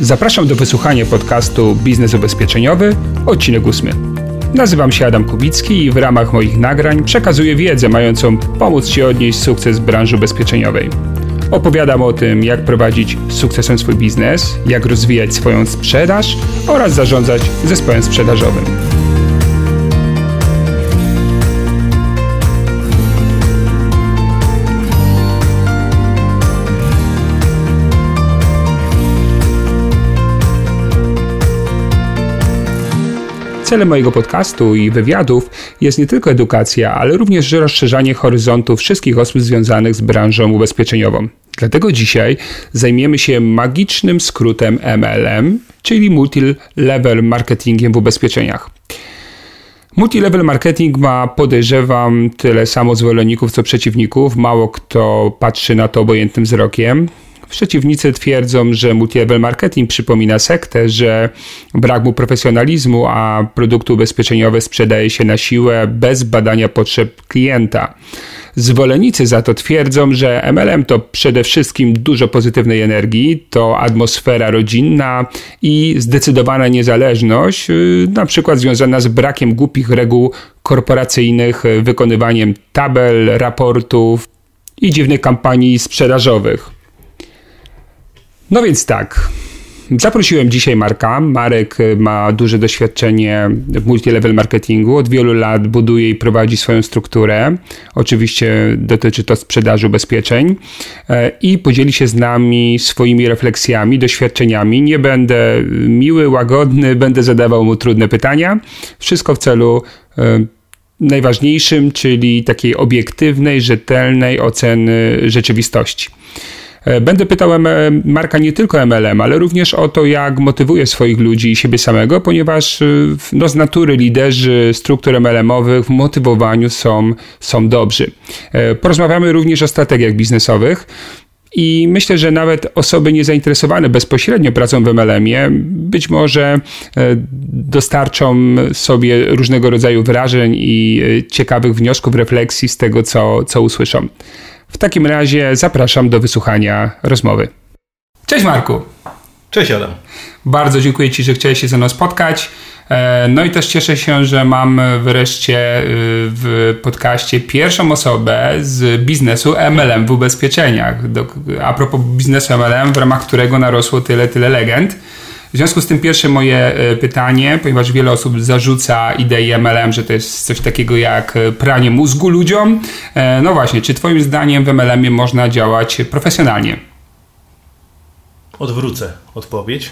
Zapraszam do wysłuchania podcastu Biznes Ubezpieczeniowy, odcinek 8. Nazywam się Adam Kubicki i w ramach moich nagrań przekazuję wiedzę mającą pomóc Ci odnieść sukces w branży ubezpieczeniowej. Opowiadam o tym, jak prowadzić z sukcesem swój biznes, jak rozwijać swoją sprzedaż oraz zarządzać zespołem sprzedażowym. Celem mojego podcastu i wywiadów jest nie tylko edukacja, ale również rozszerzanie horyzontu wszystkich osób związanych z branżą ubezpieczeniową. Dlatego dzisiaj zajmiemy się magicznym skrótem MLM, czyli Multi-Level Marketingiem w ubezpieczeniach. Multilevel marketing ma, podejrzewam, tyle samo zwolenników co przeciwników. Mało kto patrzy na to obojętnym wzrokiem. Przeciwnicy twierdzą, że multilevel marketing przypomina sektę, że brak mu profesjonalizmu, a produkty ubezpieczeniowe sprzedaje się na siłę bez badania potrzeb klienta. Zwolennicy za to twierdzą, że MLM to przede wszystkim dużo pozytywnej energii, to atmosfera rodzinna i zdecydowana niezależność, y, na przykład związana z brakiem głupich reguł korporacyjnych, wykonywaniem tabel, raportów i dziwnych kampanii sprzedażowych. No więc tak. Zaprosiłem dzisiaj Marka. Marek ma duże doświadczenie w multilevel marketingu. Od wielu lat buduje i prowadzi swoją strukturę. Oczywiście dotyczy to sprzedaży ubezpieczeń e, i podzieli się z nami swoimi refleksjami, doświadczeniami. Nie będę miły, łagodny, będę zadawał mu trudne pytania. Wszystko w celu e, najważniejszym, czyli takiej obiektywnej, rzetelnej oceny rzeczywistości. E, będę pytał Marka nie tylko MLM, ale również o to, jak motywuje swoich ludzi i siebie samego, ponieważ e, no, z natury liderzy struktur MLM-owych w motywowaniu są, są dobrzy. E, porozmawiamy również o strategiach biznesowych. I myślę, że nawet osoby niezainteresowane bezpośrednio pracą w MLM-ie być może dostarczą sobie różnego rodzaju wrażeń i ciekawych wniosków, refleksji z tego, co, co usłyszą. W takim razie zapraszam do wysłuchania rozmowy. Cześć Marku. Cześć Adam. Bardzo dziękuję Ci, że chciałeś się ze mną spotkać. E, no i też cieszę się, że mam wreszcie y, w podcaście pierwszą osobę z biznesu MLM w ubezpieczeniach. A propos biznesu MLM, w ramach którego narosło tyle, tyle legend. W związku z tym pierwsze moje e, pytanie, ponieważ wiele osób zarzuca ideę MLM, że to jest coś takiego jak e, pranie mózgu ludziom. E, no właśnie, czy Twoim zdaniem w MLM-ie można działać profesjonalnie? Odwrócę odpowiedź.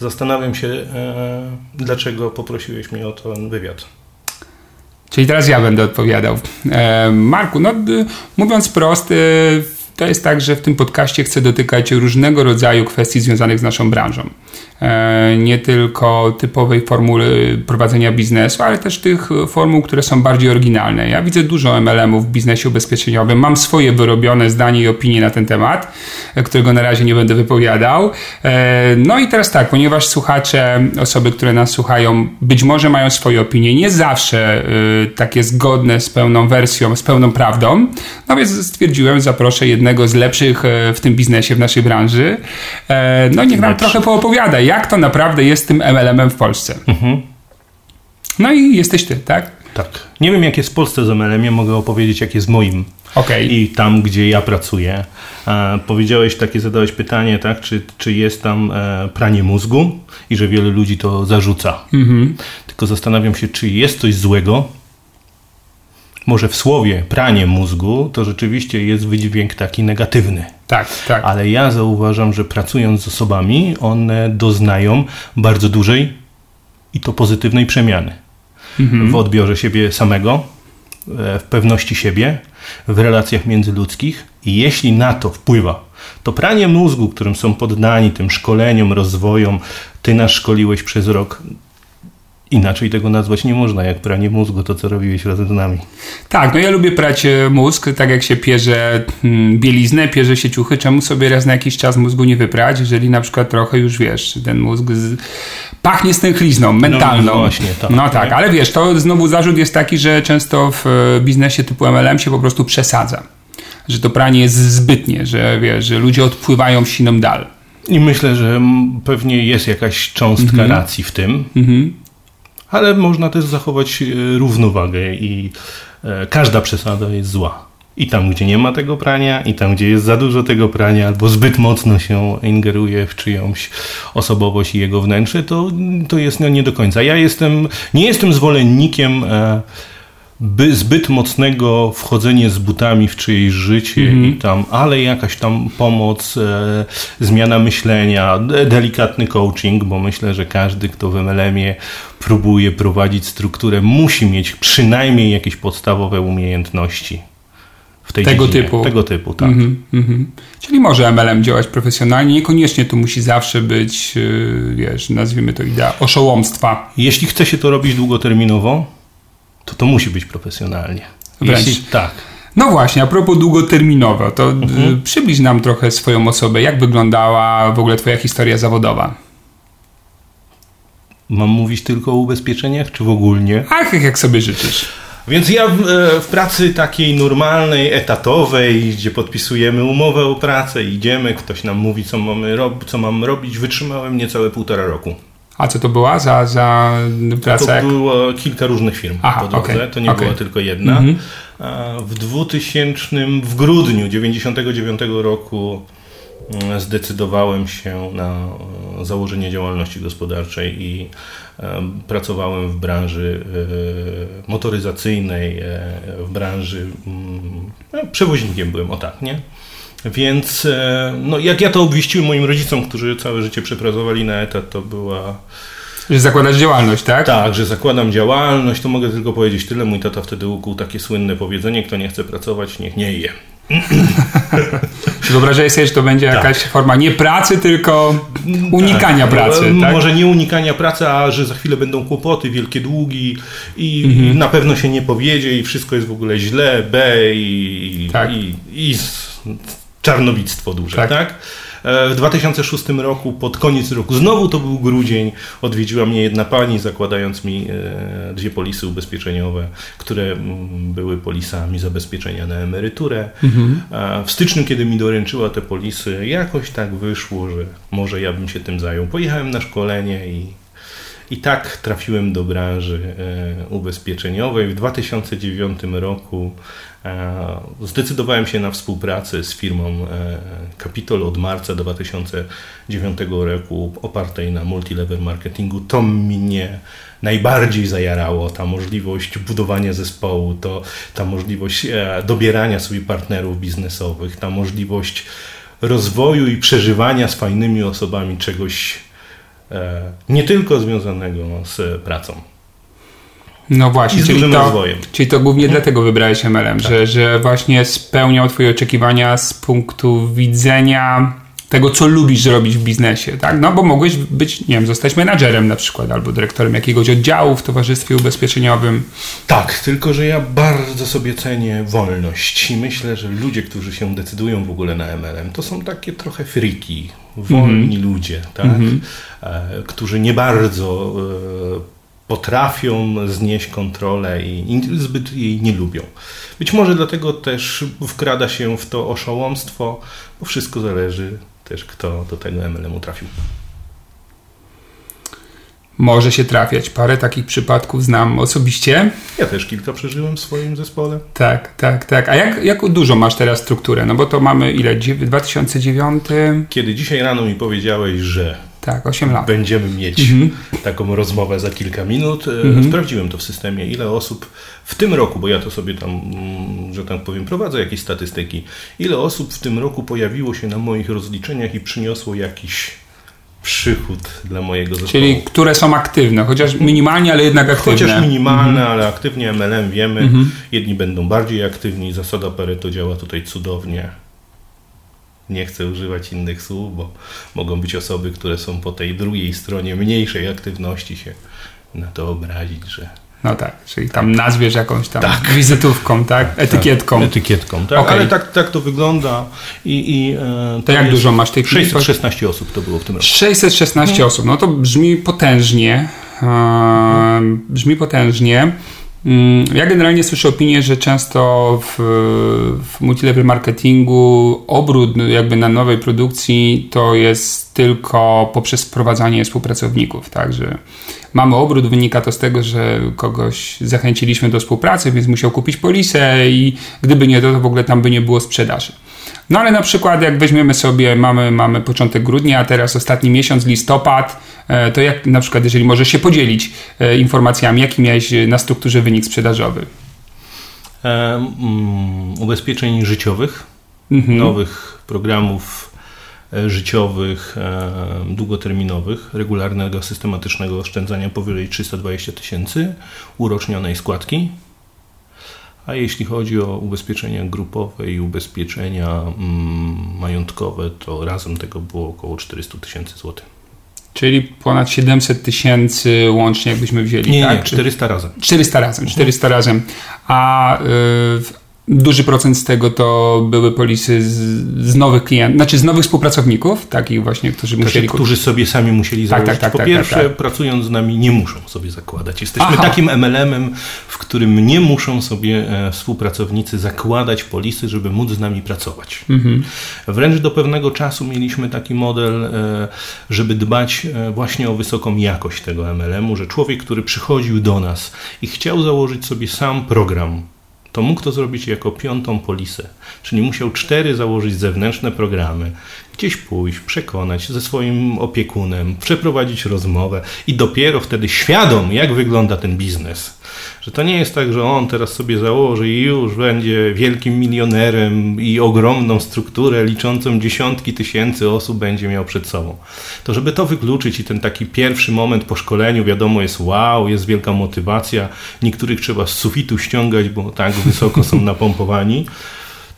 Zastanawiam się, dlaczego poprosiłeś mnie o ten wywiad. Czyli teraz ja będę odpowiadał. Marku, no mówiąc prost, to jest tak, że w tym podcaście chcę dotykać różnego rodzaju kwestii związanych z naszą branżą. E, nie tylko typowej formuły prowadzenia biznesu, ale też tych formuł, które są bardziej oryginalne. Ja widzę dużo MLM-ów w biznesie ubezpieczeniowym, mam swoje wyrobione zdanie i opinie na ten temat, e, którego na razie nie będę wypowiadał. E, no i teraz tak, ponieważ słuchacze, osoby, które nas słuchają, być może mają swoje opinie, nie zawsze takie zgodne z pełną wersją, z pełną prawdą, no więc stwierdziłem, zaproszę jednego z lepszych w tym biznesie, w naszej branży. No niech nam trochę poopowiada, jak to naprawdę jest tym MLM-em w Polsce. Mhm. No i jesteś ty, tak? Tak. Nie wiem, jak jest w Polsce z MLM-iem, mogę opowiedzieć, jak jest moim. Okay. I tam, gdzie ja pracuję. E, powiedziałeś, takie zadałeś pytanie, tak? Czy, czy jest tam e, pranie mózgu i że wielu ludzi to zarzuca. Mhm. Tylko zastanawiam się, czy jest coś złego może w słowie pranie mózgu to rzeczywiście jest wydźwięk taki negatywny. Tak, tak. Ale ja zauważam, że pracując z osobami, one doznają bardzo dużej i to pozytywnej przemiany mhm. w odbiorze siebie samego, e, w pewności siebie, w relacjach międzyludzkich. I jeśli na to wpływa to pranie mózgu, którym są poddani tym szkoleniom, rozwojom, ty nas szkoliłeś przez rok, Inaczej tego nazwać nie można, jak pranie mózgu, to co robiłeś razem z nami. Tak, no ja lubię prać e, mózg, tak jak się pierze hmm, bieliznę, pierze się ciuchy, czemu sobie raz na jakiś czas mózgu nie wyprać, jeżeli na przykład trochę już wiesz, ten mózg z... pachnie stęchlizną mentalną. No, właśnie, tak. No tak, ale wiesz, to znowu zarzut jest taki, że często w e, biznesie typu MLM się po prostu przesadza. Że to pranie jest zbytnie, że wiesz, że ludzie odpływają w siną dal. I myślę, że pewnie jest jakaś cząstka mhm. racji w tym, mhm. Ale można też zachować e, równowagę i e, każda przesada jest zła. I tam, gdzie nie ma tego prania, i tam, gdzie jest za dużo tego prania, albo zbyt mocno się ingeruje w czyjąś osobowość i jego wnętrze, to, to jest no, nie do końca. Ja jestem, nie jestem zwolennikiem e, by zbyt mocnego wchodzenie z butami w czyjeś życie mm -hmm. i tam, ale jakaś tam pomoc, e, zmiana myślenia, delikatny coaching, bo myślę, że każdy, kto w MLM-ie próbuje prowadzić strukturę, musi mieć przynajmniej jakieś podstawowe umiejętności w tej tego dziedzinie. typu. Tego typu, tak. Mm -hmm. Czyli może MLM działać profesjonalnie, niekoniecznie tu musi zawsze być, yy, wiesz, nazwijmy to idea oszołomstwa. Jeśli chce się to robić długoterminowo, to to musi być profesjonalnie. Wręcz. Jeśli, tak. No właśnie, a propos długoterminowo, to mhm. przybliż nam trochę swoją osobę. Jak wyglądała w ogóle Twoja historia zawodowa? Mam mówić tylko o ubezpieczeniach, czy w ogóle? Ach, jak sobie życzysz. Więc ja w, e, w, pracy takiej normalnej, etatowej, gdzie podpisujemy umowę o pracę, idziemy, ktoś nam mówi, co, mamy rob, co mam robić, wytrzymałem niecałe półtora roku. A co to była za, za praca? To było kilka różnych firm Aha, po drodze, okay, to nie okay. była tylko jedna. Mm -hmm. W 2000, w grudniu 99 roku mm, zdecydowałem się na e, założenie działalności gospodarczej i e, pracowałem w branży e, motoryzacyjnej, w branży mm, no, przewoźnikiem byłem, o tak, nie? Więc e, no, jak ja to obwieściłem moim rodzicom, którzy całe życie przepracowali na etat, to była... Że zakładasz działalność, tak? Tak, że zakładam działalność, to mogę tylko powiedzieć tyle. Mój tata wtedy ukuł takie słynne powiedzenie, kto nie chce pracować, niech nie je. Czy wyobrażasz sobie, że to będzie tak. jakaś forma nie pracy, tylko unikania tak. pracy? Tak? Może nie unikania pracy, a że za chwilę będą kłopoty, wielkie długi i mhm. na pewno się nie powiedzie i wszystko jest w ogóle źle, B i, tak. i, i czarnowictwo duże, tak? tak? E, w 2006 roku, pod koniec roku, znowu to był grudzień, odwiedziła mnie jedna pani, zakładając mi e, dwie polisy ubezpieczeniowe, które mm, były polisami zabezpieczenia na emeryturę. Mhm. W styczniu, kiedy mi doręczyła te polisy, jakoś tak wyszło, że może ja bym się tym zajął. Pojechałem na szkolenie i i tak trafiłem do branży e, ubezpieczeniowej. W 2009 roku e, zdecydowałem się na współpracę z firmą Capitol od marca 2009 roku opartej na multilevel marketingu. To mnie najbardziej zajarało, ta możliwość budowania zespołu, to ta możliwość e, dobierania sobie partnerów biznesowych, ta możliwość rozwoju i przeżywania z fajnymi osobami czegoś E, nie tylko związanego z pracą. No właśnie, czyli to, rozwojem. czyli to głównie hmm. dlatego wybrałeś MLM, tak. że, że właśnie spełniał Twoje oczekiwania z punktu widzenia tego, co lubisz robić w biznesie, tak? No bo mogłeś być, nie wiem, zostać menadżerem na przykład, albo dyrektorem jakiegoś oddziału w towarzystwie ubezpieczeniowym. Tak, tylko że ja bardzo sobie cenię wolność i myślę, że ludzie, którzy się decydują w ogóle na MLM, to są takie trochę friki, wolni mm -hmm. ludzie, tak? Mm -hmm. którzy nie bardzo e, potrafią znieść kontrolę i zbyt jej nie lubią. Być może dlatego też wkrada się w to oszołomstwo, bo wszystko zależy też kto do tego MLM-u trafił. Może się trafiać. Parę takich przypadków znam osobiście. Ja też kilka przeżyłem w swoim zespole. Tak, tak, tak. A jak, jak dużo masz teraz strukturę? No bo to mamy ile? 2009? Kiedy dzisiaj rano mi powiedziałeś, że tak, 8 lat. Będziemy mieć mhm. taką rozmowę za kilka minut. E, mhm. Sprawdziłem to w systemie, ile osób w tym roku, bo ja to sobie tam, mm, że tak powiem, prowadzę jakieś statystyki, ile osób w tym roku pojawiło się na moich rozliczeniach i przyniosło jakiś przychód dla mojego zespołu. Czyli które są aktywne, chociaż minimalnie, ale jednak aktywne. Chociaż minimalne, mhm. ale aktywnie MLM wiemy. Mhm. Jedni będą bardziej aktywni. Zasada Pareto działa tutaj cudownie. Nie chcę używać innych słów, bo mogą być osoby, które są po tej drugiej stronie mniejszej aktywności się na to obrazić, że no tak, czyli tam nazwiesz jakąś tam tak. wizytówką, tak? Etykietką. Tak, etykietką, tak. Okay. Ale tak, tak to wygląda. I, i e, to, jak dużo masz tej 616 osób to było w tym roku. 616 no. osób, no to brzmi potężnie. E, brzmi potężnie. Mm, ja generalnie słyszę opinię, że często w, w multilevel marketingu obrót jakby na nowej produkcji to jest tylko poprzez wprowadzanie współpracowników, tak, że mamy obrót, wynika to z tego, że kogoś zachęciliśmy do współpracy, więc musiał kupić polisę i gdyby nie to, to w ogóle tam by nie było sprzedaży. No ale na przykład jak weźmiemy sobie, mamy, mamy początek grudnia, a teraz ostatni miesiąc, listopad, to jak na przykład, jeżeli możesz się podzielić e, informacjami, jaki miałeś na strukturze wynik sprzedażowy? E, um, ubezpieczeń życiowych, mhm. nowych programów życiowych, długoterminowych, regularnego, systematycznego oszczędzania powyżej 320 tysięcy, urocznionej składki, a jeśli chodzi o ubezpieczenia grupowe i ubezpieczenia mm, majątkowe, to razem tego było około 400 tysięcy złotych. Czyli ponad 700 tysięcy łącznie, jakbyśmy wzięli. Nie, tak? nie 400 razem. 400 razem, 400 razem. A y, Duży procent z tego to były polisy z, z, nowych klientów, znaczy z nowych współpracowników, takich właśnie, którzy znaczy, musieli... Którzy sobie sami musieli tak, założyć. Tak, tak, po tak, pierwsze, tak, tak. pracując z nami nie muszą sobie zakładać. Jesteśmy Aha. takim MLM-em, w którym nie muszą sobie e, współpracownicy zakładać polisy, żeby móc z nami pracować. Mhm. Wręcz do pewnego czasu mieliśmy taki model, e, żeby dbać e, właśnie o wysoką jakość tego MLM-u, że człowiek, który przychodził do nas i chciał założyć sobie sam program to mógł to zrobić jako piątą polisę, czyli musiał cztery założyć zewnętrzne programy, gdzieś pójść, przekonać ze swoim opiekunem, przeprowadzić rozmowę i dopiero wtedy świadom, jak wygląda ten biznes. Że to nie jest tak, że on teraz sobie założy i już będzie wielkim milionerem i ogromną strukturę liczącą dziesiątki tysięcy osób będzie miał przed sobą. To żeby to wykluczyć i ten taki pierwszy moment po szkoleniu, wiadomo, jest wow, jest wielka motywacja, niektórych trzeba z sufitu ściągać, bo tak wysoko są napompowani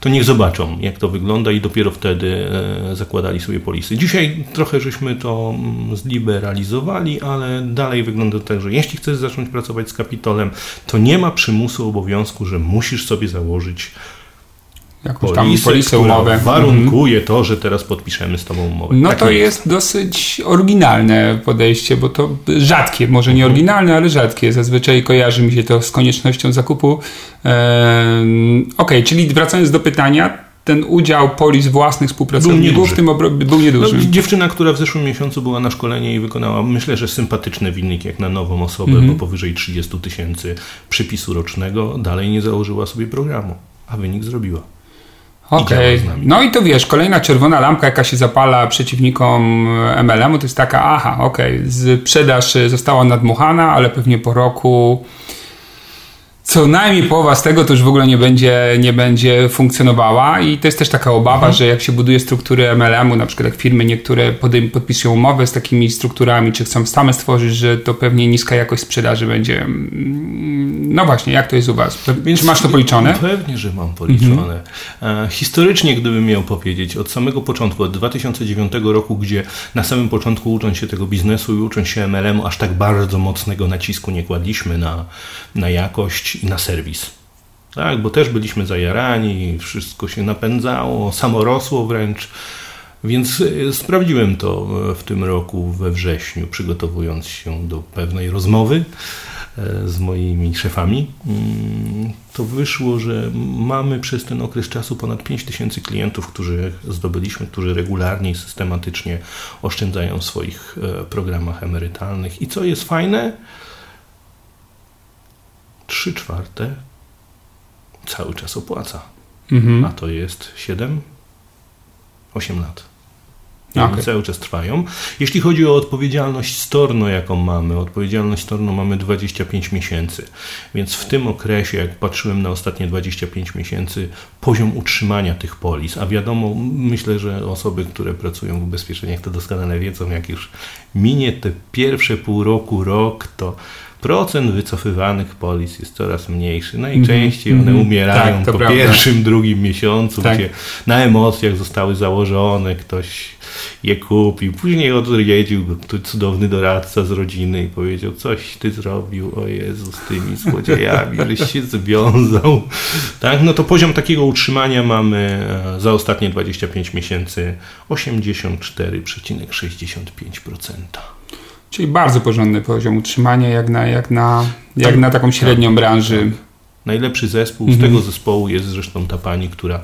to niech zobaczą, jak to wygląda i dopiero wtedy e, zakładali sobie polisy. Dzisiaj trochę żeśmy to mm, zliberalizowali, ale dalej wygląda tak, że jeśli chcesz zacząć pracować z kapitolem, to nie ma przymusu, obowiązku, że musisz sobie założyć jakąś tam polisę, umowę. warunkuje to, że teraz podpiszemy z tobą umowę. No tak to jest. jest. dosyć oryginalne podejście, bo to rzadkie, może nie mhm. oryginalne, ale rzadkie. Zazwyczaj kojarzy mi się to z koniecznością zakupu. Eee, ok, czyli wracając do pytania, ten udział polis własnych współpracowników w tym był nieduży. No, dziewczyna, która w zeszłym miesiącu była na szkolenie i wykonała, myślę, że sympatyczny wynik jak na nową osobę, mm -hmm. bo powyżej 30 tysięcy przypisu rocznego dalej nie założyła sobie programu, a wynik zrobiła. Okej. Okay. No i to wiesz, kolejna czerwona lampka, jaka się zapala przeciwnikom MLM-u, to jest taka, aha, okej, okay, sprzedaż została nadmuchana, ale pewnie po roku co najmniej połowa z tego to już w ogóle nie będzie, nie będzie funkcjonowała i to jest też taka obawa, mhm. że jak się buduje struktury MLM-u, na przykład jak firmy niektóre podpisują umowę z takimi strukturami, czy chcą same stworzyć, że to pewnie niska jakość sprzedaży będzie. Mm, no właśnie, jak to jest u Was? Więc masz to policzone? Pewnie, że mam policzone. Mhm. Historycznie, gdybym miał powiedzieć, od samego początku, od 2009 roku, gdzie na samym początku ucząc się tego biznesu i ucząc się MLM-u, aż tak bardzo mocnego nacisku nie kładliśmy na, na jakość i na serwis. Tak, bo też byliśmy zajarani, wszystko się napędzało, samo rosło wręcz. Więc e, sprawdziłem to w tym roku we wrześniu, przygotowując się do pewnej rozmowy e, z moimi szefami. Mm, to wyszło, że mamy przez ten okres czasu ponad 5 tysięcy klientów, którzy zdobyliśmy, którzy regularnie i systematycznie oszczędzają w swoich e, programach emerytalnych. I co jest fajne, 3 czwarte cały czas opłaca. Mhm. A to jest 7, 8 lat. I okay. cały czas trwają. Jeśli chodzi o odpowiedzialność storno, jaką mamy, odpowiedzialność storno mamy 25 miesięcy. Więc w tym okresie, jak patrzyłem na ostatnie 25 miesięcy, poziom utrzymania tych polis, a wiadomo, myślę, że osoby, które pracują w ubezpieczeniach, to doskonale wiedzą, jak już minie te pierwsze pół roku, rok, to procent wycofywanych polis jest coraz mniejszy. Najczęściej mm -hmm. one umierają tak, po prawda. pierwszym, drugim miesiącu, tak. gdzie na emocjach zostały założone, ktoś je kupił. Później odwiedził go cudowny doradca z rodziny i powiedział, coś ty zrobił, o Jezu, z tymi złodziejami, żeś się związał. Tak, no to poziom takiego utrzymania mamy e, za ostatnie 25 miesięcy 84,65%. Czyli bardzo porządny poziom utrzymania, jak na, jak na, jak tak, na taką średnią tak, branży. Tak. Najlepszy zespół. Z mhm. tego zespołu jest zresztą ta pani, która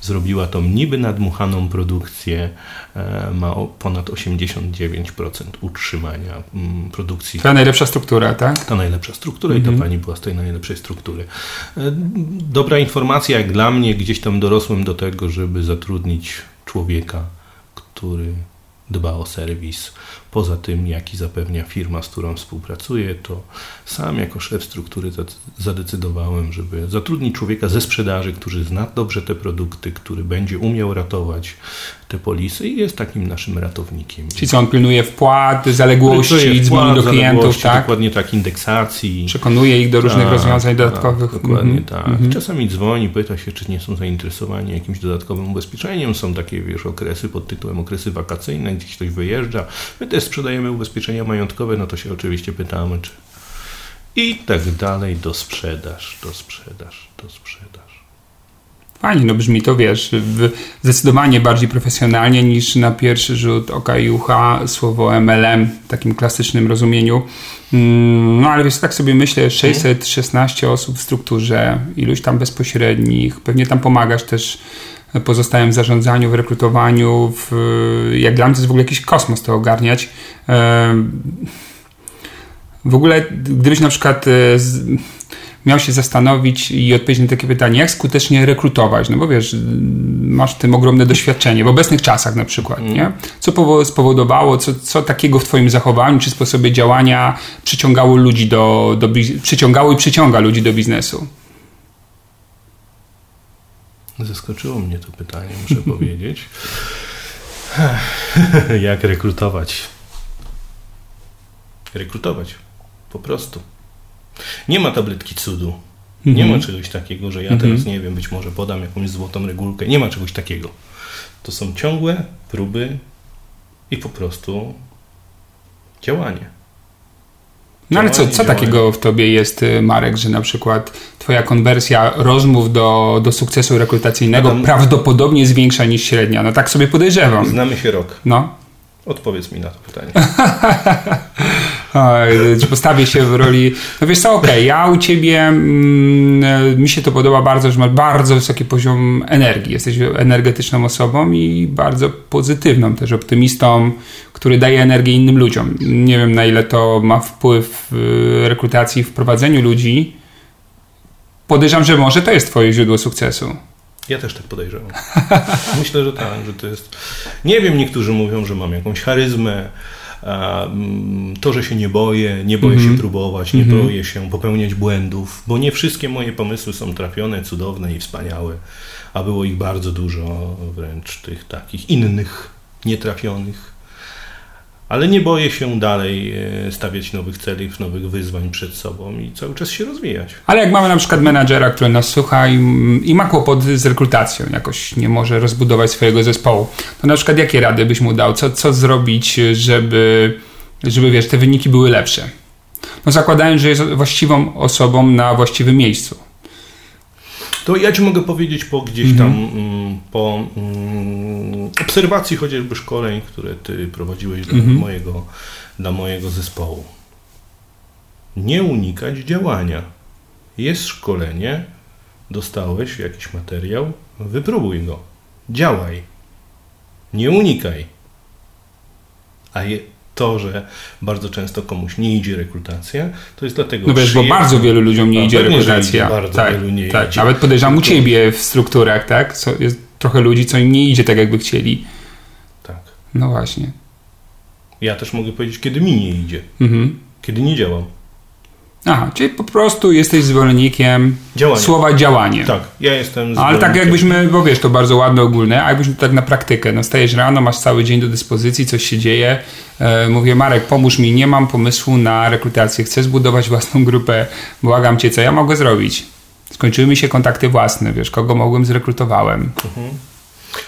zrobiła tą niby nadmuchaną produkcję, e, ma ponad 89% utrzymania mm, produkcji. Ta najlepsza struktura, tak? Ta najlepsza struktura mhm. i ta pani była z tej najlepszej struktury. E, dobra informacja jak dla mnie, gdzieś tam dorosłem do tego, żeby zatrudnić człowieka, który dba o serwis. Poza tym, jaki zapewnia firma, z którą współpracuję, to sam jako szef struktury zadecydowałem, żeby zatrudnić człowieka ze sprzedaży, który zna dobrze te produkty, który będzie umiał ratować te polisy i jest takim naszym ratownikiem. Czyli co, on pilnuje wpłat, zaległości, dzwoni do klientów, tak? Dokładnie tak, indeksacji. Przekonuje ich do różnych tak, rozwiązań tak, dodatkowych. Tak, dokładnie mhm. tak. Mhm. Czasami dzwoni, pyta się, czy nie są zainteresowani jakimś dodatkowym ubezpieczeniem. Są takie, wiesz, okresy pod tytułem okresy wakacyjne, gdzieś ktoś wyjeżdża. My też sprzedajemy ubezpieczenia majątkowe, no to się oczywiście pytamy, czy i tak dalej, do sprzedaż, do sprzedaż, do sprzedaż. Fajnie, no brzmi to, wiesz, zdecydowanie bardziej profesjonalnie niż na pierwszy rzut oka i ucha słowo MLM w takim klasycznym rozumieniu. Mm, no ale wiesz, tak sobie myślę, 616 osób w strukturze, iluś tam bezpośrednich, pewnie tam pomagasz też pozostałym zarządzaniu, w rekrutowaniu, w, jak dla mnie to jest w ogóle jakiś kosmos to ogarniać. W ogóle, gdybyś na przykład e, miał się zastanowić i odpowiedzieć na takie pytanie, jak skutecznie rekrutować, no bo wiesz, masz w tym ogromne doświadczenie, w obecnych czasach na przykład, nie? Mm. Co spowodowało, co, co takiego w twoim zachowaniu czy sposobie działania przyciągało ludzi do, do przyciągało i przyciąga ludzi do biznesu? Zaskoczyło mnie to pytanie, muszę powiedzieć. Jak rekrutować? Rekrutować. Po prostu. Nie ma tabletki cudu. Nie ma mhm. czegoś takiego, że ja teraz mhm. nie wiem, być może podam jakąś złotą regulkę. Nie ma czegoś takiego. To są ciągłe próby i po prostu działanie. No ale co, co takiego w tobie jest, y, Marek, że na przykład twoja konwersja rozmów do, do sukcesu rekrutacyjnego Adam, prawdopodobnie jest większa niż średnia? No tak sobie podejrzewam. Znamy się rok. No. Odpowiedz mi na to pytanie. Postawię się w roli. No wiesz co, okej, okay, ja u ciebie mm, mi się to podoba bardzo, że masz bardzo wysoki poziom energii. Jesteś energetyczną osobą i bardzo pozytywną też optymistą, który daje energię innym ludziom. Nie wiem na ile to ma wpływ w rekrutacji, w prowadzeniu ludzi. Podejrzewam, że może to jest twoje źródło sukcesu. Ja też tak podejrzewam. Myślę, że tak, że to jest. Nie wiem, niektórzy mówią, że mam jakąś charyzmę. To, że się nie boję, nie boję mm -hmm. się mhm. próbować, nie mm -hmm. boję się popełniać błędów, bo nie wszystkie moje pomysły są trafione, cudowne i wspaniałe, a było ich bardzo dużo, wręcz tych takich innych, nietrafionych ale nie boję się dalej e, stawiać nowych celów, nowych wyzwań przed sobą i cały czas się rozwijać. Ale jak mamy na przykład menadżera, który nas słucha i, i ma kłopot z rekrutacją, jakoś nie może rozbudować swojego zespołu, to na przykład jakie rady byś mu dał? Co, co zrobić, żeby, żeby wiesz, te wyniki były lepsze? No zakładając, że jest właściwą osobą na właściwym miejscu. To ja Ci mogę powiedzieć po gdzieś tam, mhm. mm, po mm, obserwacji chociażby szkoleń, które Ty prowadziłeś dla, mhm. mojego, dla mojego zespołu. Nie unikać działania. Jest szkolenie, dostałeś jakiś materiał, wypróbuj go. Działaj. Nie unikaj. A je, to, że bardzo często komuś nie idzie rekrutacja, to jest dlatego, No wiesz, bo bardzo wielu ludziom nie idzie rekrutacja. Bardzo tak, wielu nie tak. idzie. Nawet podejrzewam u ciebie w strukturach, tak? Co jest trochę ludzi, co im nie idzie tak, jakby chcieli. Tak. No właśnie. Ja też mogę powiedzieć, kiedy mi nie idzie. Mhm. Kiedy nie działam. Aha, czyli po prostu jesteś zwolennikiem działanie. słowa działanie. Tak, ja jestem Ale tak jakbyśmy, bo wiesz, to bardzo ładne, ogólne, a jakbyśmy tak na praktykę, no stajesz rano, masz cały dzień do dyspozycji, coś się dzieje, e, mówię, Marek, pomóż mi, nie mam pomysłu na rekrutację, chcę zbudować własną grupę, błagam cię, co ja mogę zrobić? Skończyły mi się kontakty własne, wiesz, kogo mogłem, zrekrutowałem. Mhm.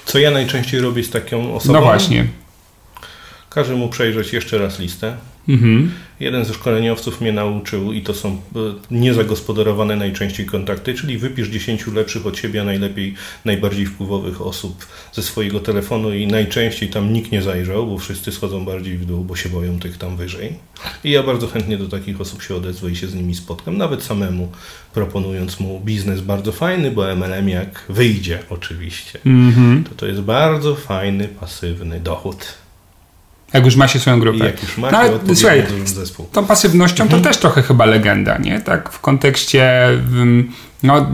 Co ja najczęściej robię z taką osobą? No właśnie. Każę mu przejrzeć jeszcze raz listę Mhm. Jeden ze szkoleniowców mnie nauczył, i to są e, niezagospodarowane najczęściej kontakty, czyli wypisz 10 lepszych od siebie, najlepiej najbardziej wpływowych osób ze swojego telefonu i najczęściej tam nikt nie zajrzał, bo wszyscy schodzą bardziej w dół, bo się boją tych tam wyżej. I ja bardzo chętnie do takich osób się odezwę i się z nimi spotkam, nawet samemu, proponując mu biznes bardzo fajny, bo MLM jak wyjdzie oczywiście, mm-hmm. to to jest bardzo fajny, pasywny dochód. Jak już ma się swoją grupę. jak już ma się no, słuchaj, zespół. Tą pasywnością to mhm. też trochę chyba legenda, nie? Tak w kontekście no,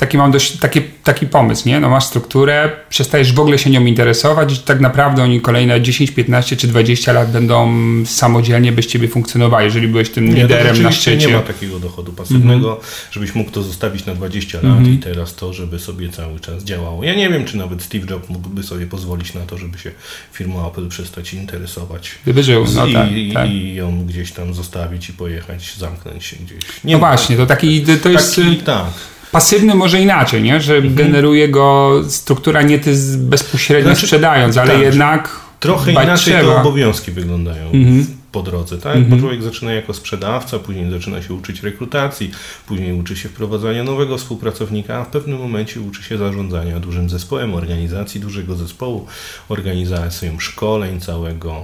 taki mam dość, taki, taki pomysł, nie? No masz strukturę, przestajesz w ogóle się nią interesować i tak naprawdę oni kolejne 10, 15 czy 20 lat będą samodzielnie bez ciebie funkcjonowali, jeżeli byłeś tym nie, liderem na szczycie. nie ma takiego dochodu pasywnego, mm -hmm. żebyś mógł to zostawić na 20 lat mm -hmm. i teraz to, żeby sobie cały czas działało. Ja nie wiem, czy nawet Steve Jobs mógłby sobie pozwolić na to, żeby się firma Apple przestać interesować. Gdyby żył, no i, tak, tak. I ją gdzieś tam zostawić i pojechać, zamknąć się gdzieś. Nie no właśnie, to taki, to jest... Taki, tak. Pasywny może inaczej, nie? że mhm. generuje go struktura nie ty bezpośrednio znaczy, sprzedając, ale tak, jednak. Trochę inaczej trzeba. te obowiązki wyglądają. Mhm po drodze, tak? Mhm. Bo człowiek zaczyna jako sprzedawca, później zaczyna się uczyć rekrutacji, później uczy się wprowadzania nowego współpracownika, a w pewnym momencie uczy się zarządzania dużym zespołem, organizacji dużego zespołu, organizacją szkoleń, całego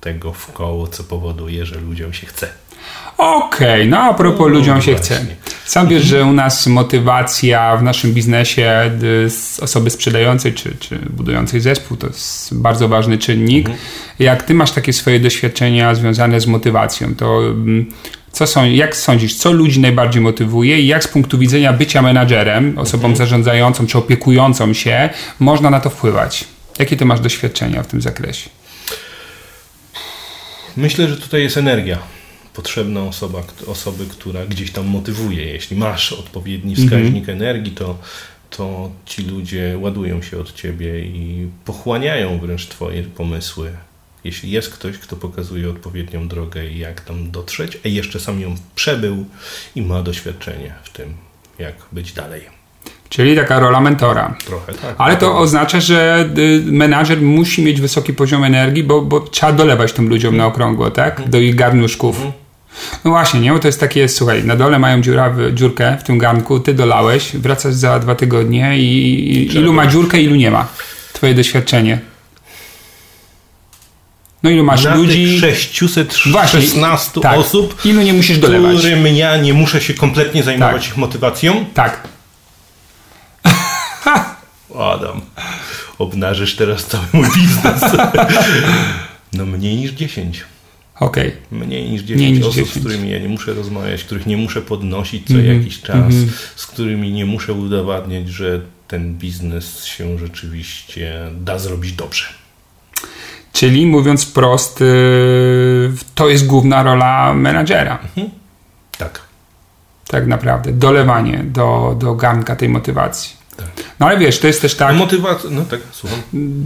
tego w koło, co powoduje, że ludziom się chce. Okej, okay, no a propos ludziom się chce. Sam wiesz, że u nas motywacja w naszym biznesie osoby sprzedającej czy, czy budującej zespół to jest bardzo ważny czynnik. Mhm. Jak ty masz takie swoje doświadczenia związane z motywacją, to co są, jak sądzisz, co ludzi najbardziej motywuje i jak z punktu widzenia bycia menadżerem, osobą mhm. zarządzającą czy opiekującą się, można na to wpływać? Jakie ty masz doświadczenia w tym zakresie? Myślę, że tutaj jest energia potrzebna osoba, osoby, która gdzieś tam motywuje. Jeśli masz odpowiedni mhm. wskaźnik energii, to, to ci ludzie ładują się od ciebie i pochłaniają wręcz twoje pomysły. Jeśli jest ktoś, kto pokazuje odpowiednią drogę i jak tam dotrzeć, a jeszcze sam ją przebył i ma doświadczenie w tym, jak być dalej. Czyli taka rola mentora. Trochę tak. Ale to oznacza, że y, menadżer musi mieć wysoki poziom energii, bo, bo trzeba dolewać tym ludziom na okrągło, tak? Mhm. Do ich garnuszków. No właśnie, nie? Bo to jest takie, słuchaj, na dole mają dziurawy, dziurkę w tym garnku, ty dolałeś, wracasz za dwa tygodnie i, i ilu ma dziurkę, ilu nie ma? Twoje doświadczenie. No ilu masz na ludzi? Tych 616 tak. osób, ilu nie musisz dolewać? Którym ja nie muszę się kompletnie zajmować tak. ich motywacją? Tak. Adam, obnażysz teraz cały mój biznes. No mniej niż 10. Okay. Mniej niż 10 Mniej niż osób, 10. z którymi ja nie muszę rozmawiać, których nie muszę podnosić co mm -hmm. jakiś czas, mm -hmm. z którymi nie muszę udowadniać, że ten biznes się rzeczywiście da zrobić dobrze. Czyli mówiąc wprost, y, to jest główna rola menadżera. Mhm. Tak. Tak naprawdę. Dolewanie do, do garnka tej motywacji. Tak. No ale wiesz, to jest też tak. Motywacja, no tak, słucham.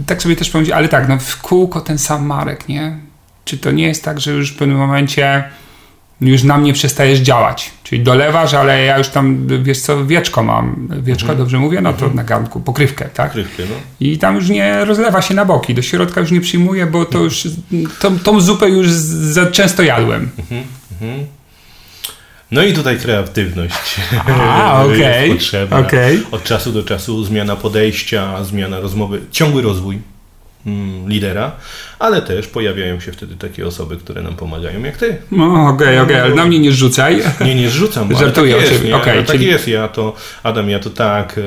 Tak sobie też powiedzieć, ale tak, no w kółko ten sam Marek, nie? Czy to nie jest tak, że już w pewnym momencie już na mnie przestajesz działać? Czyli dolewasz, ale ja już tam, wiesz co, wieczko mam. Wieczko, mhm. dobrze mówię? No to mhm. na garnku, pokrywkę, tak? Pokrywkę, no. I tam już nie rozlewa się na boki. Do środka już nie przyjmuję, bo to już, tą, tą zupę już za często jadłem. Mhm. mhm. No i tutaj kreatywność A, okay. jest potrzebna. Okay. Od czasu do czasu zmiana podejścia, zmiana rozmowy, ciągły rozwój. Mm, lidera, ale też pojawiają się wtedy takie osoby, które nam pomagają, jak ty. No okej, okay, okej, okay, ale na mnie nie rzucaj. Nie, nie zrzucam. Żartuję tak jest, okay, tak czyli... jest. Ja to, Adam, ja to tak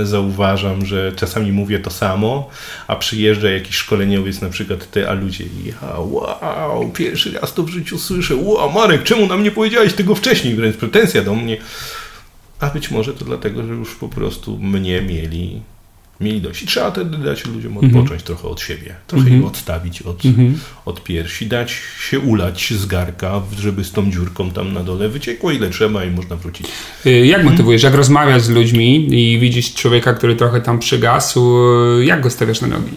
e, zauważam, że czasami mówię to samo, a przyjeżdża jakiś szkoleniowiec, na przykład ty, a ludzie ja, wow, pierwszy raz to w życiu słyszę, wow, Marek, czemu nam nie powiedziałeś tego wcześniej? Wręcz pretensja do mnie. A być może to dlatego, że już po prostu mnie mieli mieli dość. I trzeba wtedy dać ludziom mhm. odpocząć trochę od siebie, trochę mm -hmm. ich odstawić od, mm -hmm. od piersi, dać się ulać z garka, żeby z tą dziurką tam na dole wyciekło ile trzeba i można wrócić. Y, jak motywujesz? Jak rozmawiasz z ludźmi i widzisz człowieka, który trochę tam przygasł, jak go stawiasz na nogi?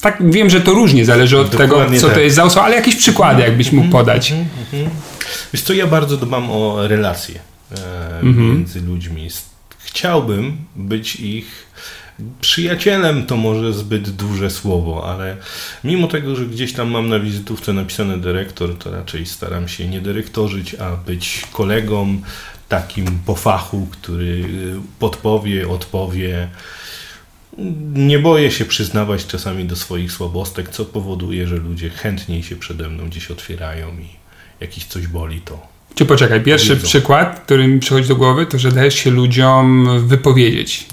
Tak, wiem, że to różnie zależy od Dokładnie tego, co tak. to jest za osoba, ale jakieś przykłady, jakbyś mógł mhm, podać. Mm. Wiesz co, ja bardzo dbam o relacje e, między ludźmi chciałbym być ich Przyjacielem to może zbyt duże słowo, ale mimo tego, że gdzieś tam mam na wizytówce napisane dyrektor, to raczej staram się nie dyrektorzyć, a być kolegą takim po fachu, który y, podpowie, odpowie. Nie boję się przyznawać czasami do swoich słabostek, co powoduje, że ludzie chętniej się przede mną gdzieś otwierają i jakiś coś boli, to czy poczekaj, pierwszy przykład, który mi przychodzi do głowy, to że dajesz się ludziom wypowiedzieć.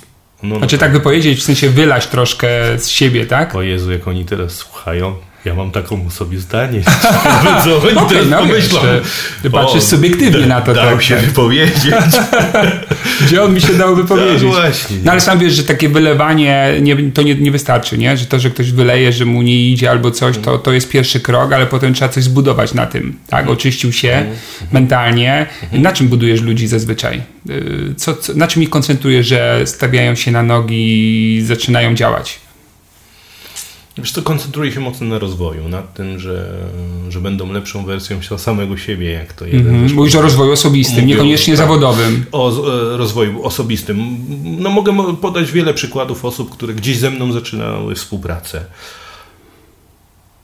No, znaczy no tak. tak wypowiedzieć, w sensie wylać troszkę z siebie, tak? O Jezu, jak oni teraz słuchają, ja mam taką sobie zdanie. Co oni okay, teraz no pomyślą? Patrzysz subiektywnie na to. Dał tak, się tak. wypowiedzieć. Gdzie on mi się dał wypowiedzieć? No, właśnie, no ale sam wiesz, że takie wylewanie nie, to nie, nie wystarczy, nie? Że to, że ktoś wyleje, że mu nie idzie albo coś, to, to jest pierwszy krok, ale potem trzeba coś zbudować na tym. Tak? Oczyścił się mhm. mentalnie. Mhm. Na czym budujesz ludzi zazwyczaj? Y, co, co, na czym ich koncentrujesz, że stawiają się na nogi i zaczynają działać? Wiesz co, koncentruję się mocno na rozwoju, na tym, że, że będą lepszą wersją samego siebie, jak to jeden mm -hmm. Mówisz o rozwoju osobistym, Mówię niekoniecznie tak, zawodowym. O e, rozwoju osobistym. No mogę podać wiele przykładów osób, które gdzieś ze mną zaczynały współpracę.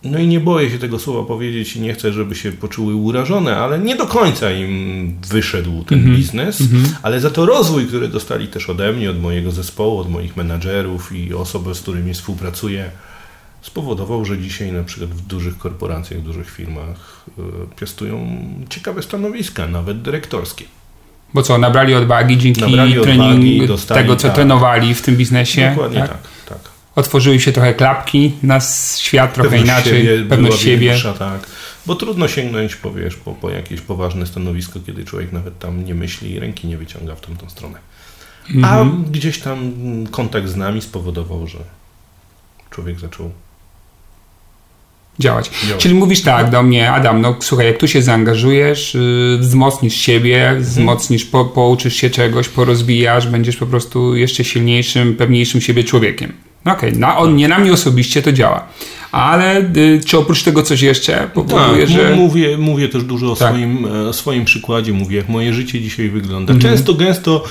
No i nie boję się tego słowa powiedzieć i nie chcę, żeby się poczuły urażone, ale nie do końca im wyszedł ten mm -hmm. biznes, mm -hmm. ale za to rozwój, który dostali też ode mnie, od mojego zespołu, od moich menadżerów i osób, z którymi współpracuję, spowodował, że dzisiaj na przykład w dużych korporacjach, w dużych firmach e, piastują ciekawe stanowiska, nawet dyrektorskie. Bo co, nabrali odwagi dzięki nabrali trening, dostali, tego, co tak. trenowali w tym biznesie? Dokładnie tak, tak. tak. Otworzyły się trochę klapki na świat trochę pewność inaczej, siebie, pewność siebie. Większa, tak. Bo trudno sięgnąć, powiesz, po, po jakieś poważne stanowisko, kiedy człowiek nawet tam nie myśli i ręki nie wyciąga w tamtą stronę. A mhm. gdzieś tam kontakt z nami spowodował, że człowiek zaczął działać. Czyli mówisz tak do mnie, Adam, no słuchaj, jak tu się zaangażujesz, yy, wzmocnisz siebie, mhm. wzmocnisz, po, pouczysz się czegoś, porozwijasz, będziesz po prostu jeszcze silniejszym, pewniejszym siebie człowiekiem. Okej, okay, on, nie na mnie osobiście to działa. Ale y, czy oprócz tego coś jeszcze powoduje, tak, że... Mówię, mówię też dużo o tak. swoim, e, swoim przykładzie, mówię jak moje życie dzisiaj wygląda. Mhm. Często, gęsto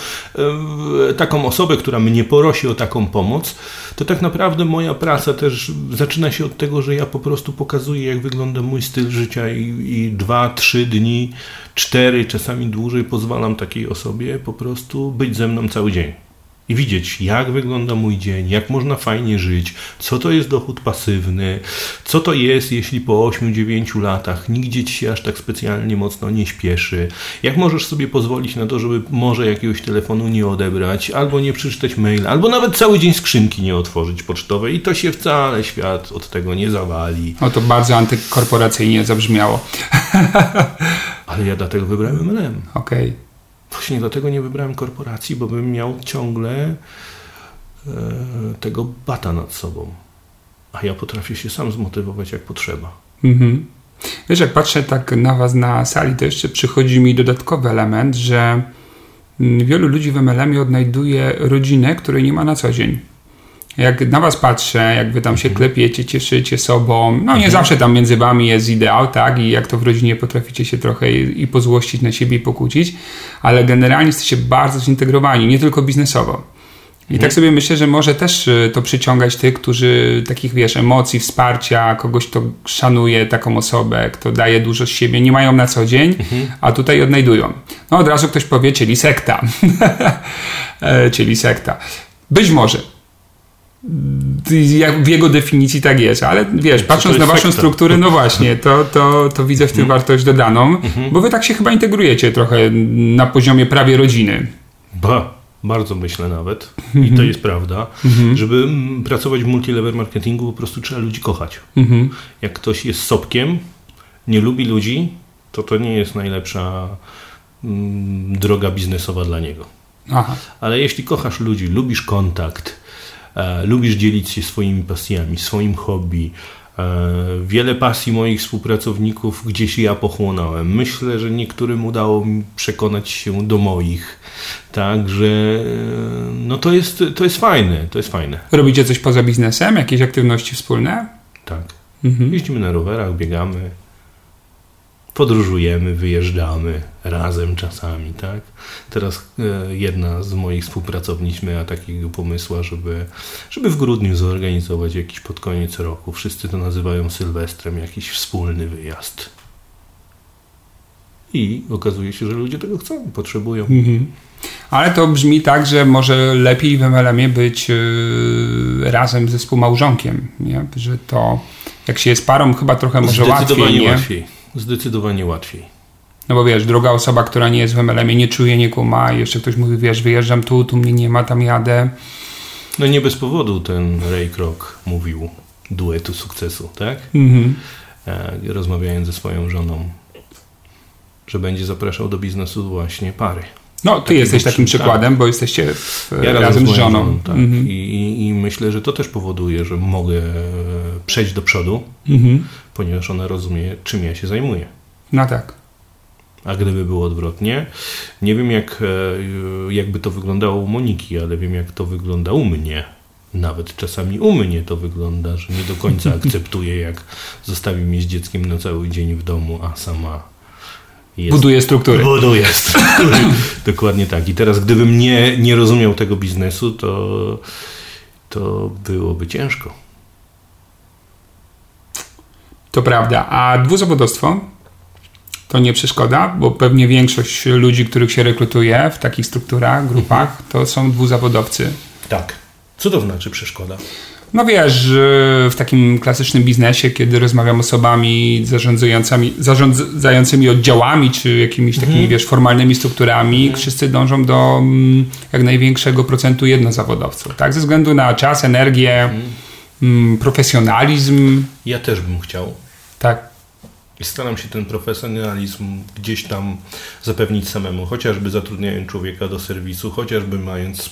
e, taką osobę, która mnie prosi o taką pomoc, to tak naprawdę moja praca też zaczyna się od tego, że ja po prostu pokazuję jak wygląda mój styl życia i, i dwa, trzy dni, cztery, czasami dłużej pozwalam takiej osobie po prostu być ze mną cały dzień i widzieć, jak wygląda mój dzień, jak można fajnie żyć, co to jest dochód pasywny, co to jest, jeśli po 8-9 latach nigdzie ci się aż tak specjalnie mocno nie śpieszy, jak możesz sobie pozwolić na to, żeby może jakiegoś telefonu nie odebrać, albo nie przeczytać maila, albo nawet cały dzień skrzynki nie otworzyć pocztowej i to się wcale świat od tego nie zawali. O, to bardzo antykorporacyjnie zabrzmiało. Ale ja dlatego wybrałem MLM. Okej. Okay. Właśnie dlatego nie wybrałem korporacji, bo bym miał ciągle e, tego bata nad sobą. A ja potrafię się sam zmotywować jak potrzeba. Mhm. Wiesz, jak patrzę tak na Was na sali, to jeszcze przychodzi mi dodatkowy element, że wielu ludzi w MLM odnajduje rodzinę, której nie ma na co dzień jak na was patrzę, jak wy tam się mhm. klepiecie, cieszycie sobą, no nie mhm. zawsze tam między wami jest ideał, tak, i jak to w rodzinie potraficie się trochę i, i pozłościć na siebie i pokłócić, ale generalnie jesteście bardzo zintegrowani, nie tylko biznesowo. I tak mhm. sobie myślę, że może też y, to przyciągać tych, którzy takich, wiesz, emocji, wsparcia, kogoś, kto szanuje taką osobę, kto daje dużo z siebie, nie mają na co dzień, mhm. a tutaj odnajdują. No od razu ktoś powie, czyli sekta. E, czyli sekta. Być może w jego definicji tak jest, ale wiesz, patrząc na waszą strukturę, no właśnie, to, to, to widzę w tym mhm. wartość dodaną, mhm. bo wy tak się chyba integrujecie trochę na poziomie prawie rodziny. Ba, bardzo myślę nawet, i to mhm. jest prawda, żeby pracować w multilevel marketingu po prostu trzeba ludzi kochać. Jak ktoś jest sopkiem, nie lubi ludzi, to to nie jest najlepsza mm, droga biznesowa dla niego. Aha. Ale jeśli kochasz ludzi, lubisz kontakt, lubisz dzielić się swoimi pasjami, swoim hobby. E, wiele pasji moich współpracowników gdzieś ja pochłonąłem. Myślę, że niektórym udało mi przekonać się do moich. Także no to jest, to jest fajne, to jest fajne. Robicie coś poza biznesem? Jakieś aktywności wspólne? Tak. Mhm. Jeździmy na rowerach, biegamy. Podróżujemy, wyjeżdżamy razem czasami, tak? Teraz e, jedna z moich współpracownic miała takiego pomysłu, żeby, żeby w grudniu zorganizować jakiś pod koniec roku. Wszyscy to nazywają Sylwestrem, jakiś wspólny wyjazd. I okazuje się, że ludzie tego chcą, potrzebują. Mhm. Ale to brzmi tak, że może lepiej w MLM-ie być yy, razem ze współmałżonkiem, nie? że to jak się jest parą, chyba trochę może łatwiej. Nie? łatwiej. Zdecydowanie łatwiej. No bo wiesz, druga osoba, która nie jest w MLM-ie, nie czuje, nie kuma, jeszcze ktoś mówi, wiesz, wyjeżdżam tu, tu mnie nie ma, tam jadę. No nie bez powodu ten Ray Kroc mówił duetu sukcesu, tak? Mhm. E, rozmawiając ze swoją żoną, że będzie zapraszał do biznesu właśnie pary. No, ty jesteś takim przykładem, tak. bo jesteście w, ja razem, razem z żoną. żoną tak. mhm. I, I, myślę, że to też powoduje, że mogę przejść do przodu, mhm. ponieważ ona rozumie, czym ja się zajmuję. No tak. A gdyby było odwrotnie, nie wiem jak, e, jakby to wyglądało u Moniki, ale wiem jak to wygląda u mnie. Nawet czasami u mnie to wygląda, że nie do końca akceptuję, jak zostawi mnie z dzieckiem na cały dzień w domu, a sama jest, buduje struktury. Buduje struktury. Dokładnie tak. I teraz, gdybym nie, nie rozumiał tego biznesu, to, to byłoby ciężko. To prawda. A dwuzawodowstwo to nie przeszkoda, bo pewnie większość ludzi, których się rekrutuje w takich strukturach, grupach, mhm. to są dwuzawodowcy. Tak. Co to znaczy przeszkoda? No wiesz, w takim klasycznym biznesie, kiedy rozmawiam z osobami zarządzającymi, zarządzającymi oddziałami, czy jakimiś takimi, mhm. wiesz, formalnymi strukturami, mhm. wszyscy dążą do mm, jak największego procentu jednozawodowców, tak? Ze względu na czas, energię, mhm. Mm, profesjonalizm. Ja też bym chciał. Tak. I staram się ten profesjonalizm gdzieś tam zapewnić samemu, chociażby zatrudniając człowieka do serwisu, chociażby mając